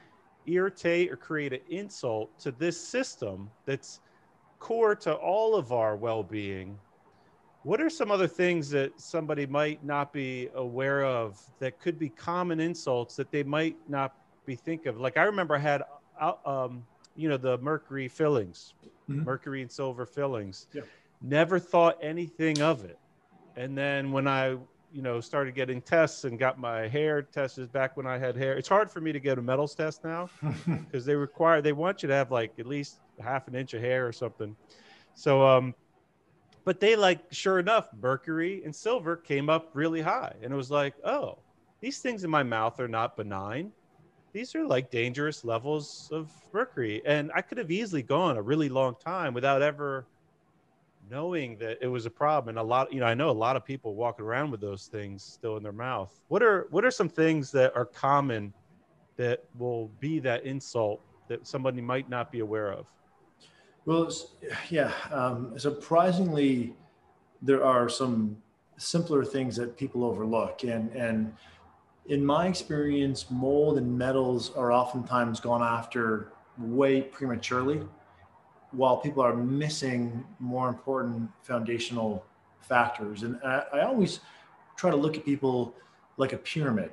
Speaker 2: irritate or create an insult to this system that's core to all of our well-being what are some other things that somebody might not be aware of that could be common insults that they might not be think of like i remember i had uh, um, you know the mercury fillings mm-hmm. mercury and silver fillings yeah. never thought anything of it and then when I, you know, started getting tests and got my hair tested back when I had hair, it's hard for me to get a metals test now because they require, they want you to have like at least half an inch of hair or something. So, um, but they like, sure enough, mercury and silver came up really high. And it was like, oh, these things in my mouth are not benign. These are like dangerous levels of mercury. And I could have easily gone a really long time without ever knowing that it was a problem and a lot you know i know a lot of people walking around with those things still in their mouth what are what are some things that are common that will be that insult that somebody might not be aware of
Speaker 3: well yeah um, surprisingly there are some simpler things that people overlook and and in my experience mold and metals are oftentimes gone after way prematurely while people are missing more important foundational factors. And I, I, always try to look at people like a pyramid.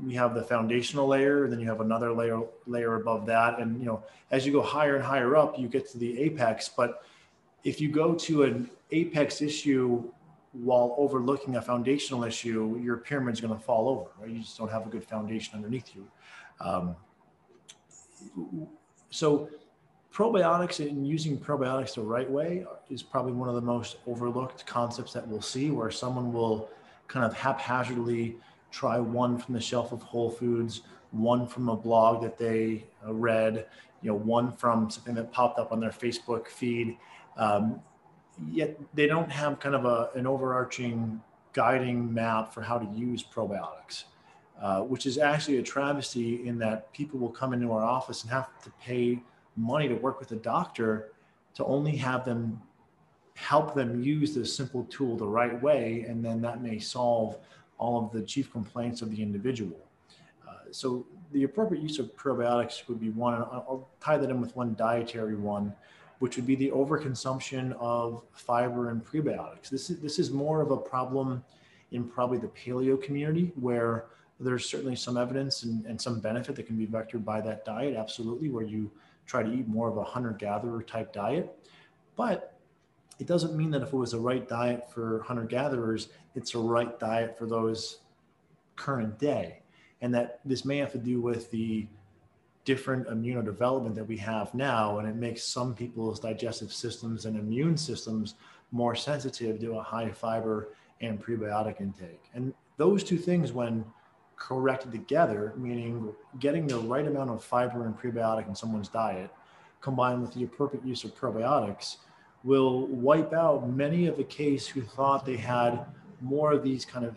Speaker 3: We have the foundational layer, then you have another layer layer above that, and you know as you go higher and higher up, you get to the apex. But if you go to an apex issue while overlooking a foundational issue, your pyramid's going to fall over. Right? You just don't have a good foundation underneath you. Um, so probiotics and using probiotics the right way is probably one of the most overlooked concepts that we'll see where someone will kind of haphazardly try one from the shelf of whole foods one from a blog that they uh, read you know one from something that popped up on their facebook feed um, yet they don't have kind of a, an overarching guiding map for how to use probiotics uh, which is actually a travesty in that people will come into our office and have to pay money to work with a doctor to only have them help them use this simple tool the right way, and then that may solve all of the chief complaints of the individual. Uh, so the appropriate use of probiotics would be one, I'll tie that in with one dietary one, which would be the overconsumption of fiber and prebiotics. This is, this is more of a problem in probably the paleo community where there's certainly some evidence and, and some benefit that can be vectored by that diet, absolutely, where you try to eat more of a hunter gatherer type diet. But it doesn't mean that if it was the right diet for hunter gatherers, it's the right diet for those current day. And that this may have to do with the different immunodevelopment that we have now. And it makes some people's digestive systems and immune systems more sensitive to a high fiber and prebiotic intake. And those two things, when corrected together, meaning getting the right amount of fiber and prebiotic in someone's diet, combined with the appropriate use of probiotics, will wipe out many of the case who thought they had more of these kind of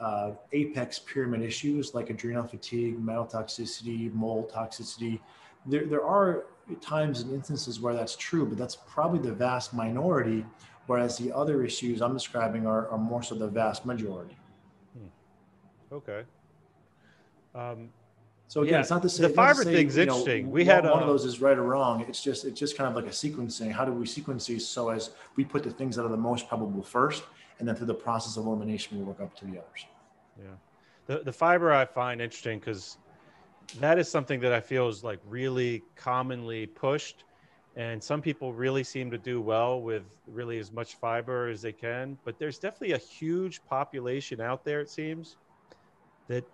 Speaker 3: uh, apex pyramid issues like adrenal fatigue, metal toxicity, mold toxicity. There, there are times and instances where that's true, but that's probably the vast minority, whereas the other issues I'm describing are, are more so the vast majority.
Speaker 2: Hmm. Okay.
Speaker 3: Um, so again, yeah, it's not the
Speaker 2: same. The fiber say, thing's you know, interesting. We had
Speaker 3: one of those is right or wrong. It's just it's just kind of like a sequencing. How do we sequence these so as we put the things that are the most probable first, and then through the process of elimination, we work up to the others.
Speaker 2: Yeah, the the fiber I find interesting because that is something that I feel is like really commonly pushed, and some people really seem to do well with really as much fiber as they can. But there's definitely a huge population out there. It seems that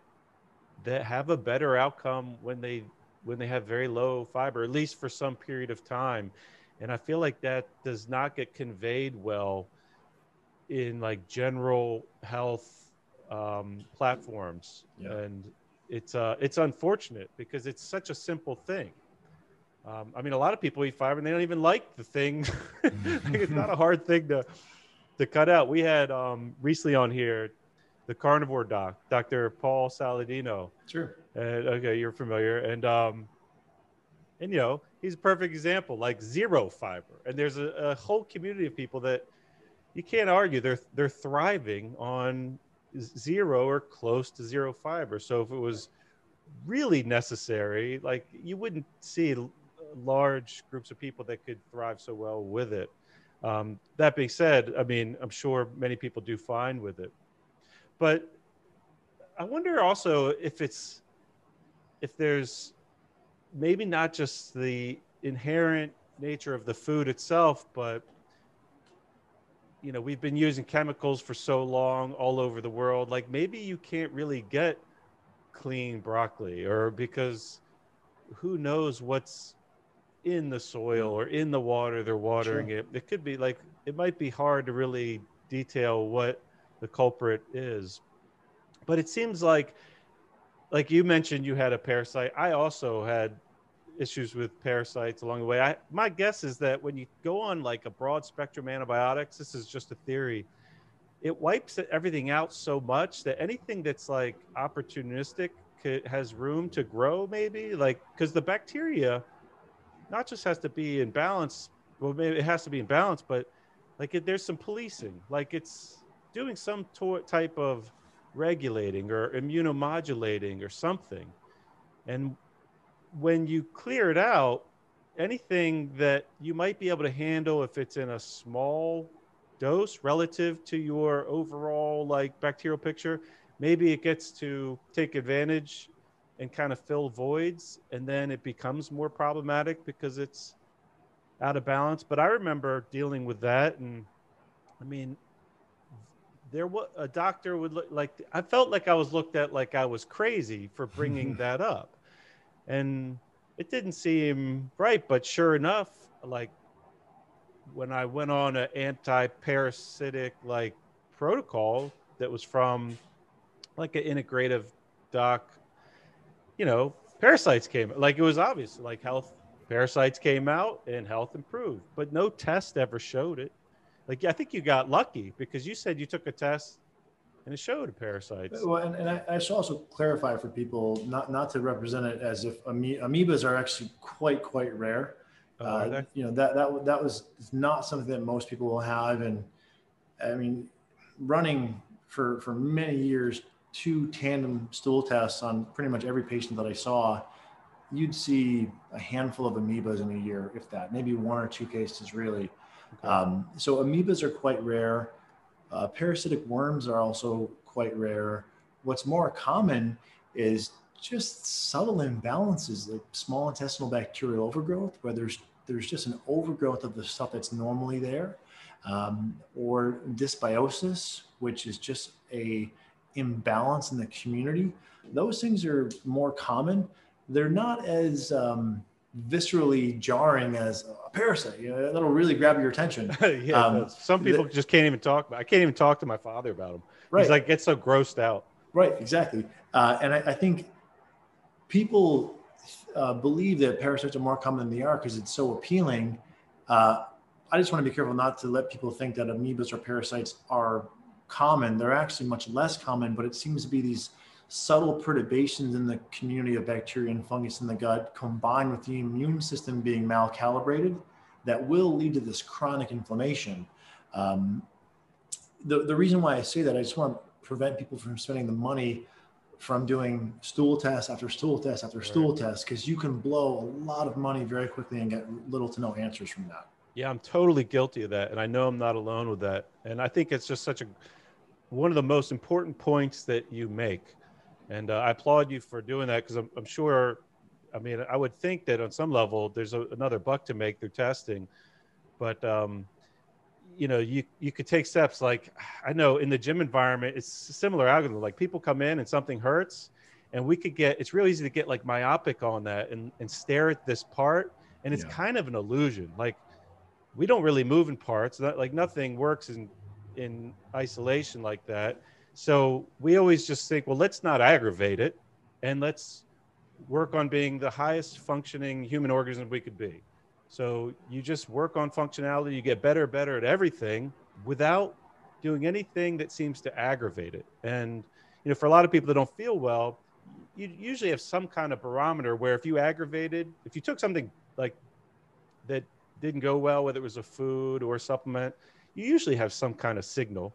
Speaker 2: that have a better outcome when they when they have very low fiber, at least for some period of time. And I feel like that does not get conveyed well in like general health um, platforms, yeah. and it's uh, it's unfortunate because it's such a simple thing. Um, I mean, a lot of people eat fiber and they don't even like the thing. it's not a hard thing to to cut out. We had um, recently on here the carnivore doc, Dr. Paul Saladino.
Speaker 3: Sure.
Speaker 2: And okay, you're familiar. And um, and you know, he's a perfect example, like zero fiber. And there's a, a whole community of people that you can't argue they're they're thriving on zero or close to zero fiber. So if it was really necessary, like you wouldn't see large groups of people that could thrive so well with it. Um, that being said, I mean, I'm sure many people do fine with it, but I wonder also if it's if there's maybe not just the inherent nature of the food itself, but you know, we've been using chemicals for so long all over the world. Like maybe you can't really get clean broccoli, or because who knows what's in the soil or in the water they're watering sure. it. It could be like it might be hard to really detail what the culprit is. But it seems like like you mentioned you had a parasite. I also had issues with parasites along the way. I, my guess is that when you go on like a broad spectrum antibiotics, this is just a theory, it wipes everything out so much that anything that's like opportunistic could, has room to grow, maybe like because the bacteria not just has to be in balance. Well, maybe it has to be in balance, but like it, there's some policing, like it's doing some to- type of regulating or immunomodulating or something. And when you clear it out, anything that you might be able to handle if it's in a small dose relative to your overall like bacterial picture, maybe it gets to take advantage and kind of fill voids and then it becomes more problematic because it's out of balance. But I remember dealing with that and I mean there was a doctor would look like I felt like I was looked at like I was crazy for bringing that up and it didn't seem right. But sure enough, like when I went on an anti-parasitic like protocol that was from like an integrative doc, you know, parasites came like it was obvious like health parasites came out and health improved, but no test ever showed it. Like I think you got lucky because you said you took a test and it showed parasites.
Speaker 3: Well, and, and I, I, should also clarify for people not not to represent it as if amoebas are actually quite quite rare.
Speaker 2: Oh, uh,
Speaker 3: you know that that that was not something that most people will have, and I mean, running for for many years, two tandem stool tests on pretty much every patient that I saw, you'd see a handful of amoebas in a year, if that, maybe one or two cases really. Okay. Um, so amoebas are quite rare. Uh, parasitic worms are also quite rare. What's more common is just subtle imbalances like small intestinal bacterial overgrowth, where there's there's just an overgrowth of the stuff that's normally there, um, or dysbiosis, which is just a imbalance in the community. Those things are more common. They're not as um, viscerally jarring as a parasite. You know, that'll really grab your attention.
Speaker 2: yeah, um, some people just can't even talk. About, I can't even talk to my father about them. Right. He's like gets so grossed out.
Speaker 3: Right. Exactly. Uh, and I, I, think people uh, believe that parasites are more common than they are because it's so appealing. Uh, I just want to be careful not to let people think that amoebas or parasites are common. They're actually much less common, but it seems to be these subtle perturbations in the community of bacteria and fungus in the gut combined with the immune system being malcalibrated that will lead to this chronic inflammation. Um, the, the reason why I say that, I just want to prevent people from spending the money from doing stool tests after stool test after right. stool test because you can blow a lot of money very quickly and get little to no answers from that.
Speaker 2: Yeah, I'm totally guilty of that, and I know I'm not alone with that. And I think it's just such a one of the most important points that you make and uh, I applaud you for doing that because I'm, I'm, sure. I mean, I would think that on some level there's a, another buck to make through testing, but um, you know, you you could take steps like I know in the gym environment it's a similar algorithm. Like people come in and something hurts, and we could get it's real easy to get like myopic on that and and stare at this part, and it's yeah. kind of an illusion. Like we don't really move in parts. Like nothing works in in isolation like that so we always just think, well, let's not aggravate it and let's work on being the highest functioning human organism we could be. So you just work on functionality, you get better, better at everything without doing anything that seems to aggravate it. And you know, for a lot of people that don't feel well, you usually have some kind of barometer where if you aggravated, if you took something like that didn't go well, whether it was a food or a supplement, you usually have some kind of signal.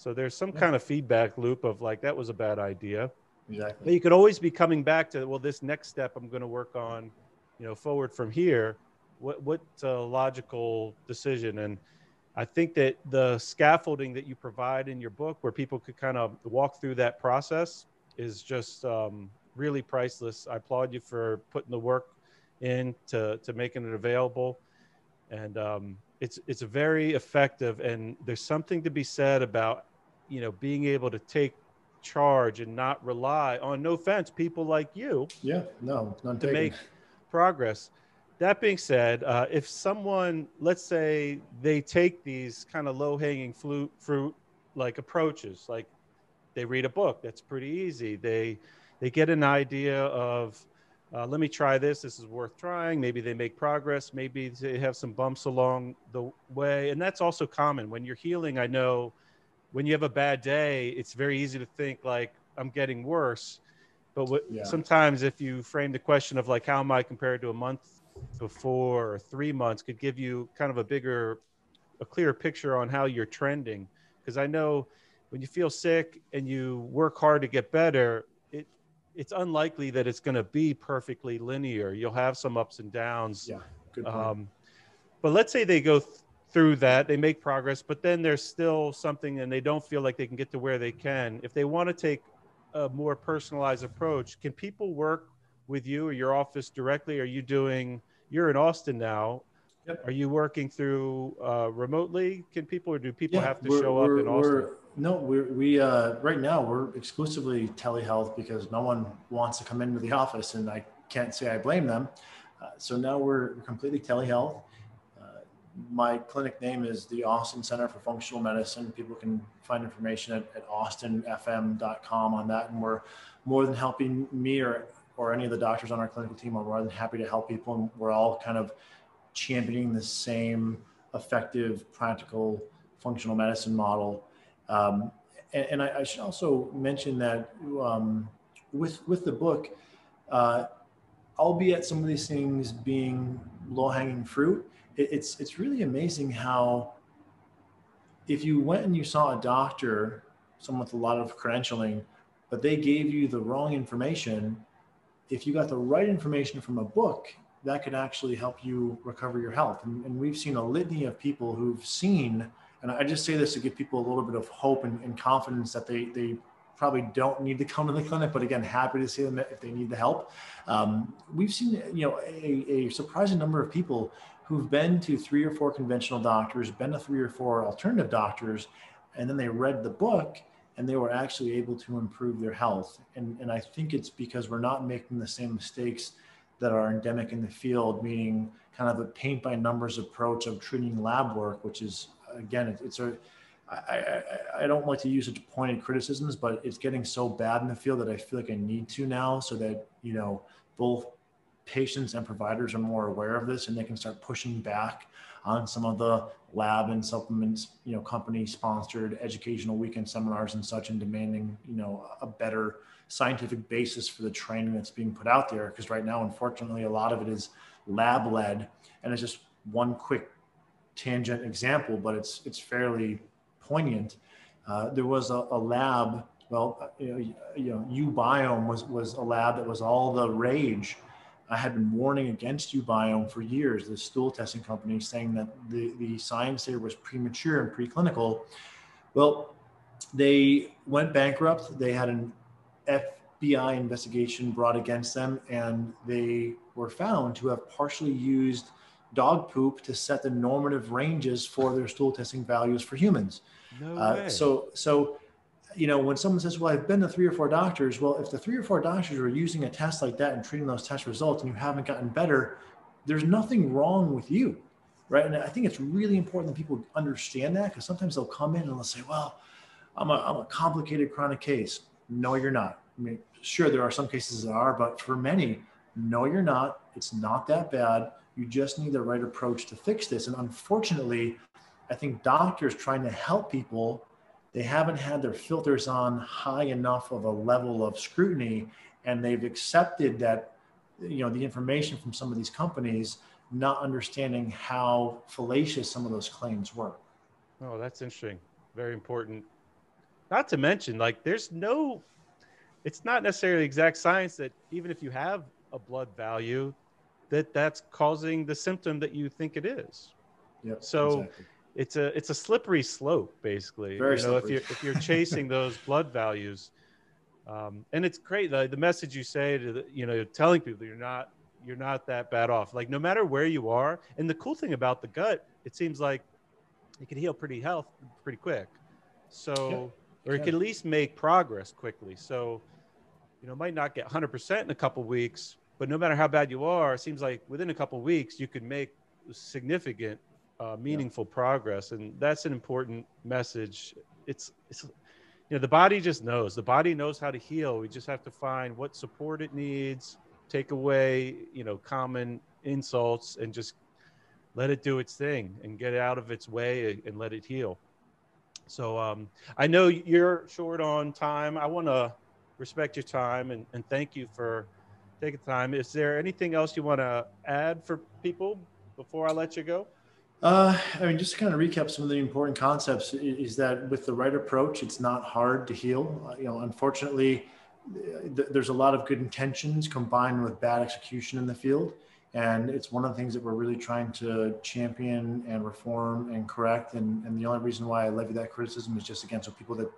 Speaker 2: So there's some kind of feedback loop of like, that was a bad idea.
Speaker 3: Exactly.
Speaker 2: But you could always be coming back to, well, this next step I'm going to work on, you know, forward from here. What, what uh, logical decision? And I think that the scaffolding that you provide in your book, where people could kind of walk through that process, is just um, really priceless. I applaud you for putting the work in to, to making it available. And um, it's, it's very effective. And there's something to be said about, you know, being able to take charge and not rely on, no offense, people like you.
Speaker 3: Yeah, no,
Speaker 2: to taken. make progress. That being said, uh, if someone, let's say they take these kind of low hanging fruit, fruit like approaches, like they read a book, that's pretty easy. They, they get an idea of uh, let me try this. This is worth trying. Maybe they make progress. Maybe they have some bumps along the way. And that's also common when you're healing. I know when you have a bad day, it's very easy to think like I'm getting worse. But what, yeah. sometimes if you frame the question of like, how am I compared to a month before or three months could give you kind of a bigger, a clearer picture on how you're trending. Because I know when you feel sick and you work hard to get better, it it's unlikely that it's going to be perfectly linear. You'll have some ups and downs.
Speaker 3: Yeah, good point. Um,
Speaker 2: but let's say they go th- through that, they make progress, but then there's still something and they don't feel like they can get to where they can. If they want to take a more personalized approach, can people work with you or your office directly? Are you doing, you're in Austin now. Yep. Are you working through uh, remotely? Can people, or do people yeah, have to show up in Austin?
Speaker 3: No, we're, we uh, right now we're exclusively telehealth because no one wants to come into the office, and I can't say I blame them. Uh, so now we're completely telehealth. My clinic name is the Austin Center for Functional Medicine. People can find information at, at austinfm.com on that, and we're more than helping me or or any of the doctors on our clinical team are more than happy to help people, and we're all kind of championing the same effective, practical, functional medicine model um, and, and I, I, should also mention that um, with with the book, uh, albeit some of these things being low hanging fruit, it, it's it's really amazing how if you went and you saw a doctor, someone with a lot of credentialing, but they gave you the wrong information, if you got the right information from a book, that could actually help you recover your health. And, and we've seen a litany of people who've seen and I just say this to give people a little bit of hope and, and confidence that they, they probably don't need to come to the clinic, but again, happy to see them if they need the help. Um, we've seen, you know, a, a, surprising number of people who've been to three or four conventional doctors, been to three or four alternative doctors, and then they read the book and they were actually able to improve their health. And, and I think it's because we're not making the same mistakes that are endemic in the field, meaning kind of a paint by numbers approach of treating lab work, which is again, it's a I, I, I don't like to use such pointed criticisms, but it's getting so bad in the field that I feel like I need to now so that, you know, both patients and providers are more aware of this and they can start pushing back on some of the lab and supplements, you know, company sponsored educational weekend seminars and such and demanding, you know, a better scientific basis for the training that's being put out there. Because right now, unfortunately, a lot of it is lab led and it's just one quick tangent example, but it's it's fairly poignant. Uh, there was a, a lab. Well, uh, you know, you know, uBiome was was a lab that was all the rage. I had been warning against uBiome for years, the stool testing company, saying that the, the science there was premature and preclinical. Well, they went bankrupt. They had an FBI investigation brought against them, and they were found to have partially used dog poop to set the normative ranges for their stool testing values for humans.
Speaker 2: No uh.
Speaker 3: So, so, you know, when someone says, well, I've been to three or four doctors, well, if the three or four doctors are using a test like that and treating those test results and you haven't gotten better, there's nothing wrong with you. Right. And I think it's really important that people understand that because sometimes they'll come in and they'll say, well, I'm a, I'm a complicated chronic case. No, you're not. I mean, sure, there are some cases that are, but for many, no, you're not. It's not that bad you just need the right approach to fix this. And unfortunately, I think doctors trying to help people, they haven't had their filters on high enough of a level of scrutiny, and they've accepted that, you know, the information from some of these companies, not understanding how fallacious some of those claims were.
Speaker 2: Oh, that's interesting. Very important. Not to mention, like, there's no, it's not necessarily exact science that even if you have a blood value, that that's causing the symptom that you think it is.
Speaker 3: Yep,
Speaker 2: so
Speaker 3: exactly.
Speaker 2: It's a it's a slippery slope, basically.
Speaker 3: Very
Speaker 2: you know,
Speaker 3: slippery.
Speaker 2: if you're if you're chasing those blood values, um, and it's great the, the message you say to the, you know you're telling people you're not you're not that bad off. Like no matter where you are, and the cool thing about the gut, it seems like it can heal pretty health pretty quick. So or it
Speaker 3: can.
Speaker 2: can at least make progress quickly. So you know might not get 100% in a couple weeks, but no matter how bad you are, it seems like within a couple weeks you could make significant uh, meaningful progress and that's an important message. It's it's you know the body just knows. The body knows how to heal. We just have to find what support it needs take away you know common insults and just let it do its thing and get out of its way and let it heal. So um, i know you're short on time. I want to respect your time and, and thank you for taking time. Is there anything else you want to add for people before i let you go
Speaker 3: Uh, I mean, just to kind of recap some of the important concepts is that with the right approach, it's not hard to heal. Uh, you know, unfortunately, th- there's a lot of good intentions combined with bad execution in the field. And it's one of the things that we're really trying to champion and reform and correct. And, and the only reason why I levy that criticism is just again, so people that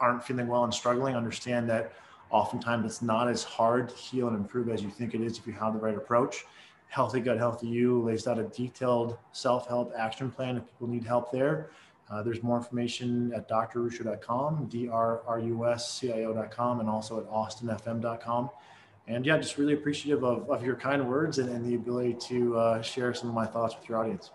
Speaker 3: aren't feeling well and struggling understand that oftentimes it's not as hard to heal and improve as you think it is if you have the right approach. Healthy Gut, Healthy You lays out a detailed self help action plan if people need help there. Uh, there's more information at drruscio.com, D R R U S C I O.com, and also at austinfm.com. And yeah, just really appreciative of, of your kind words and, and the ability to uh, share some of my thoughts with your audience.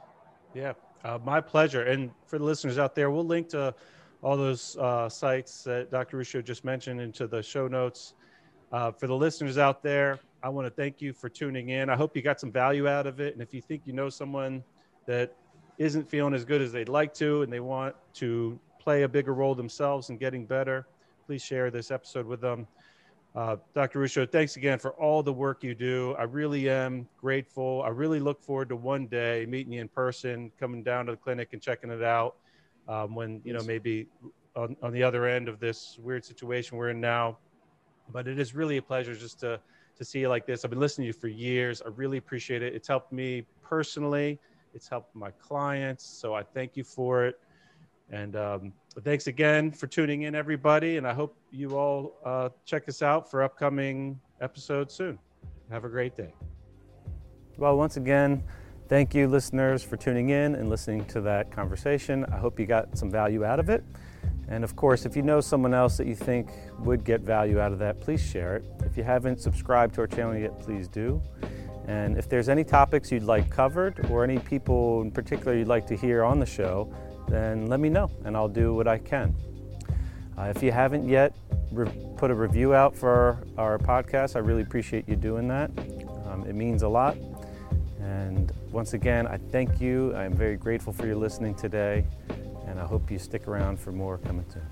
Speaker 2: Yeah, uh, my pleasure. And for the listeners out there, we'll link to all those uh, sites that Dr. Ruscio just mentioned into the show notes. Uh, for the listeners out there, I want to thank you for tuning in. I hope you got some value out of it. And if you think you know someone that isn't feeling as good as they'd like to and they want to play a bigger role themselves in getting better, please share this episode with them. Uh, Dr. Ruscio, thanks again for all the work you do. I really am grateful. I really look forward to one day meeting you in person, coming down to the clinic and checking it out. Um, when you know maybe on, on the other end of this weird situation we're in now, but it is really a pleasure just to to see you like this. I've been listening to you for years. I really appreciate it. It's helped me personally. It's helped my clients. So I thank you for it. And um, thanks again for tuning in, everybody. And I hope you all uh, check us out for upcoming episodes soon. Have a great day. Well, once again, thank you, listeners, for tuning in and listening to that conversation. I hope you got some value out of it. And of course, if you know someone else that you think would get value out of that, please share it. If you haven't subscribed to our channel yet, please do. And if there's any topics you'd like covered or any people in particular you'd like to hear on the show, then let me know and I'll do what I can. Uh, if you haven't yet re- put a review out for our, podcast, I really appreciate you doing that. Um, it means a lot. And once again, I thank you. I'm very grateful for your listening today, and I hope you stick around for more coming soon.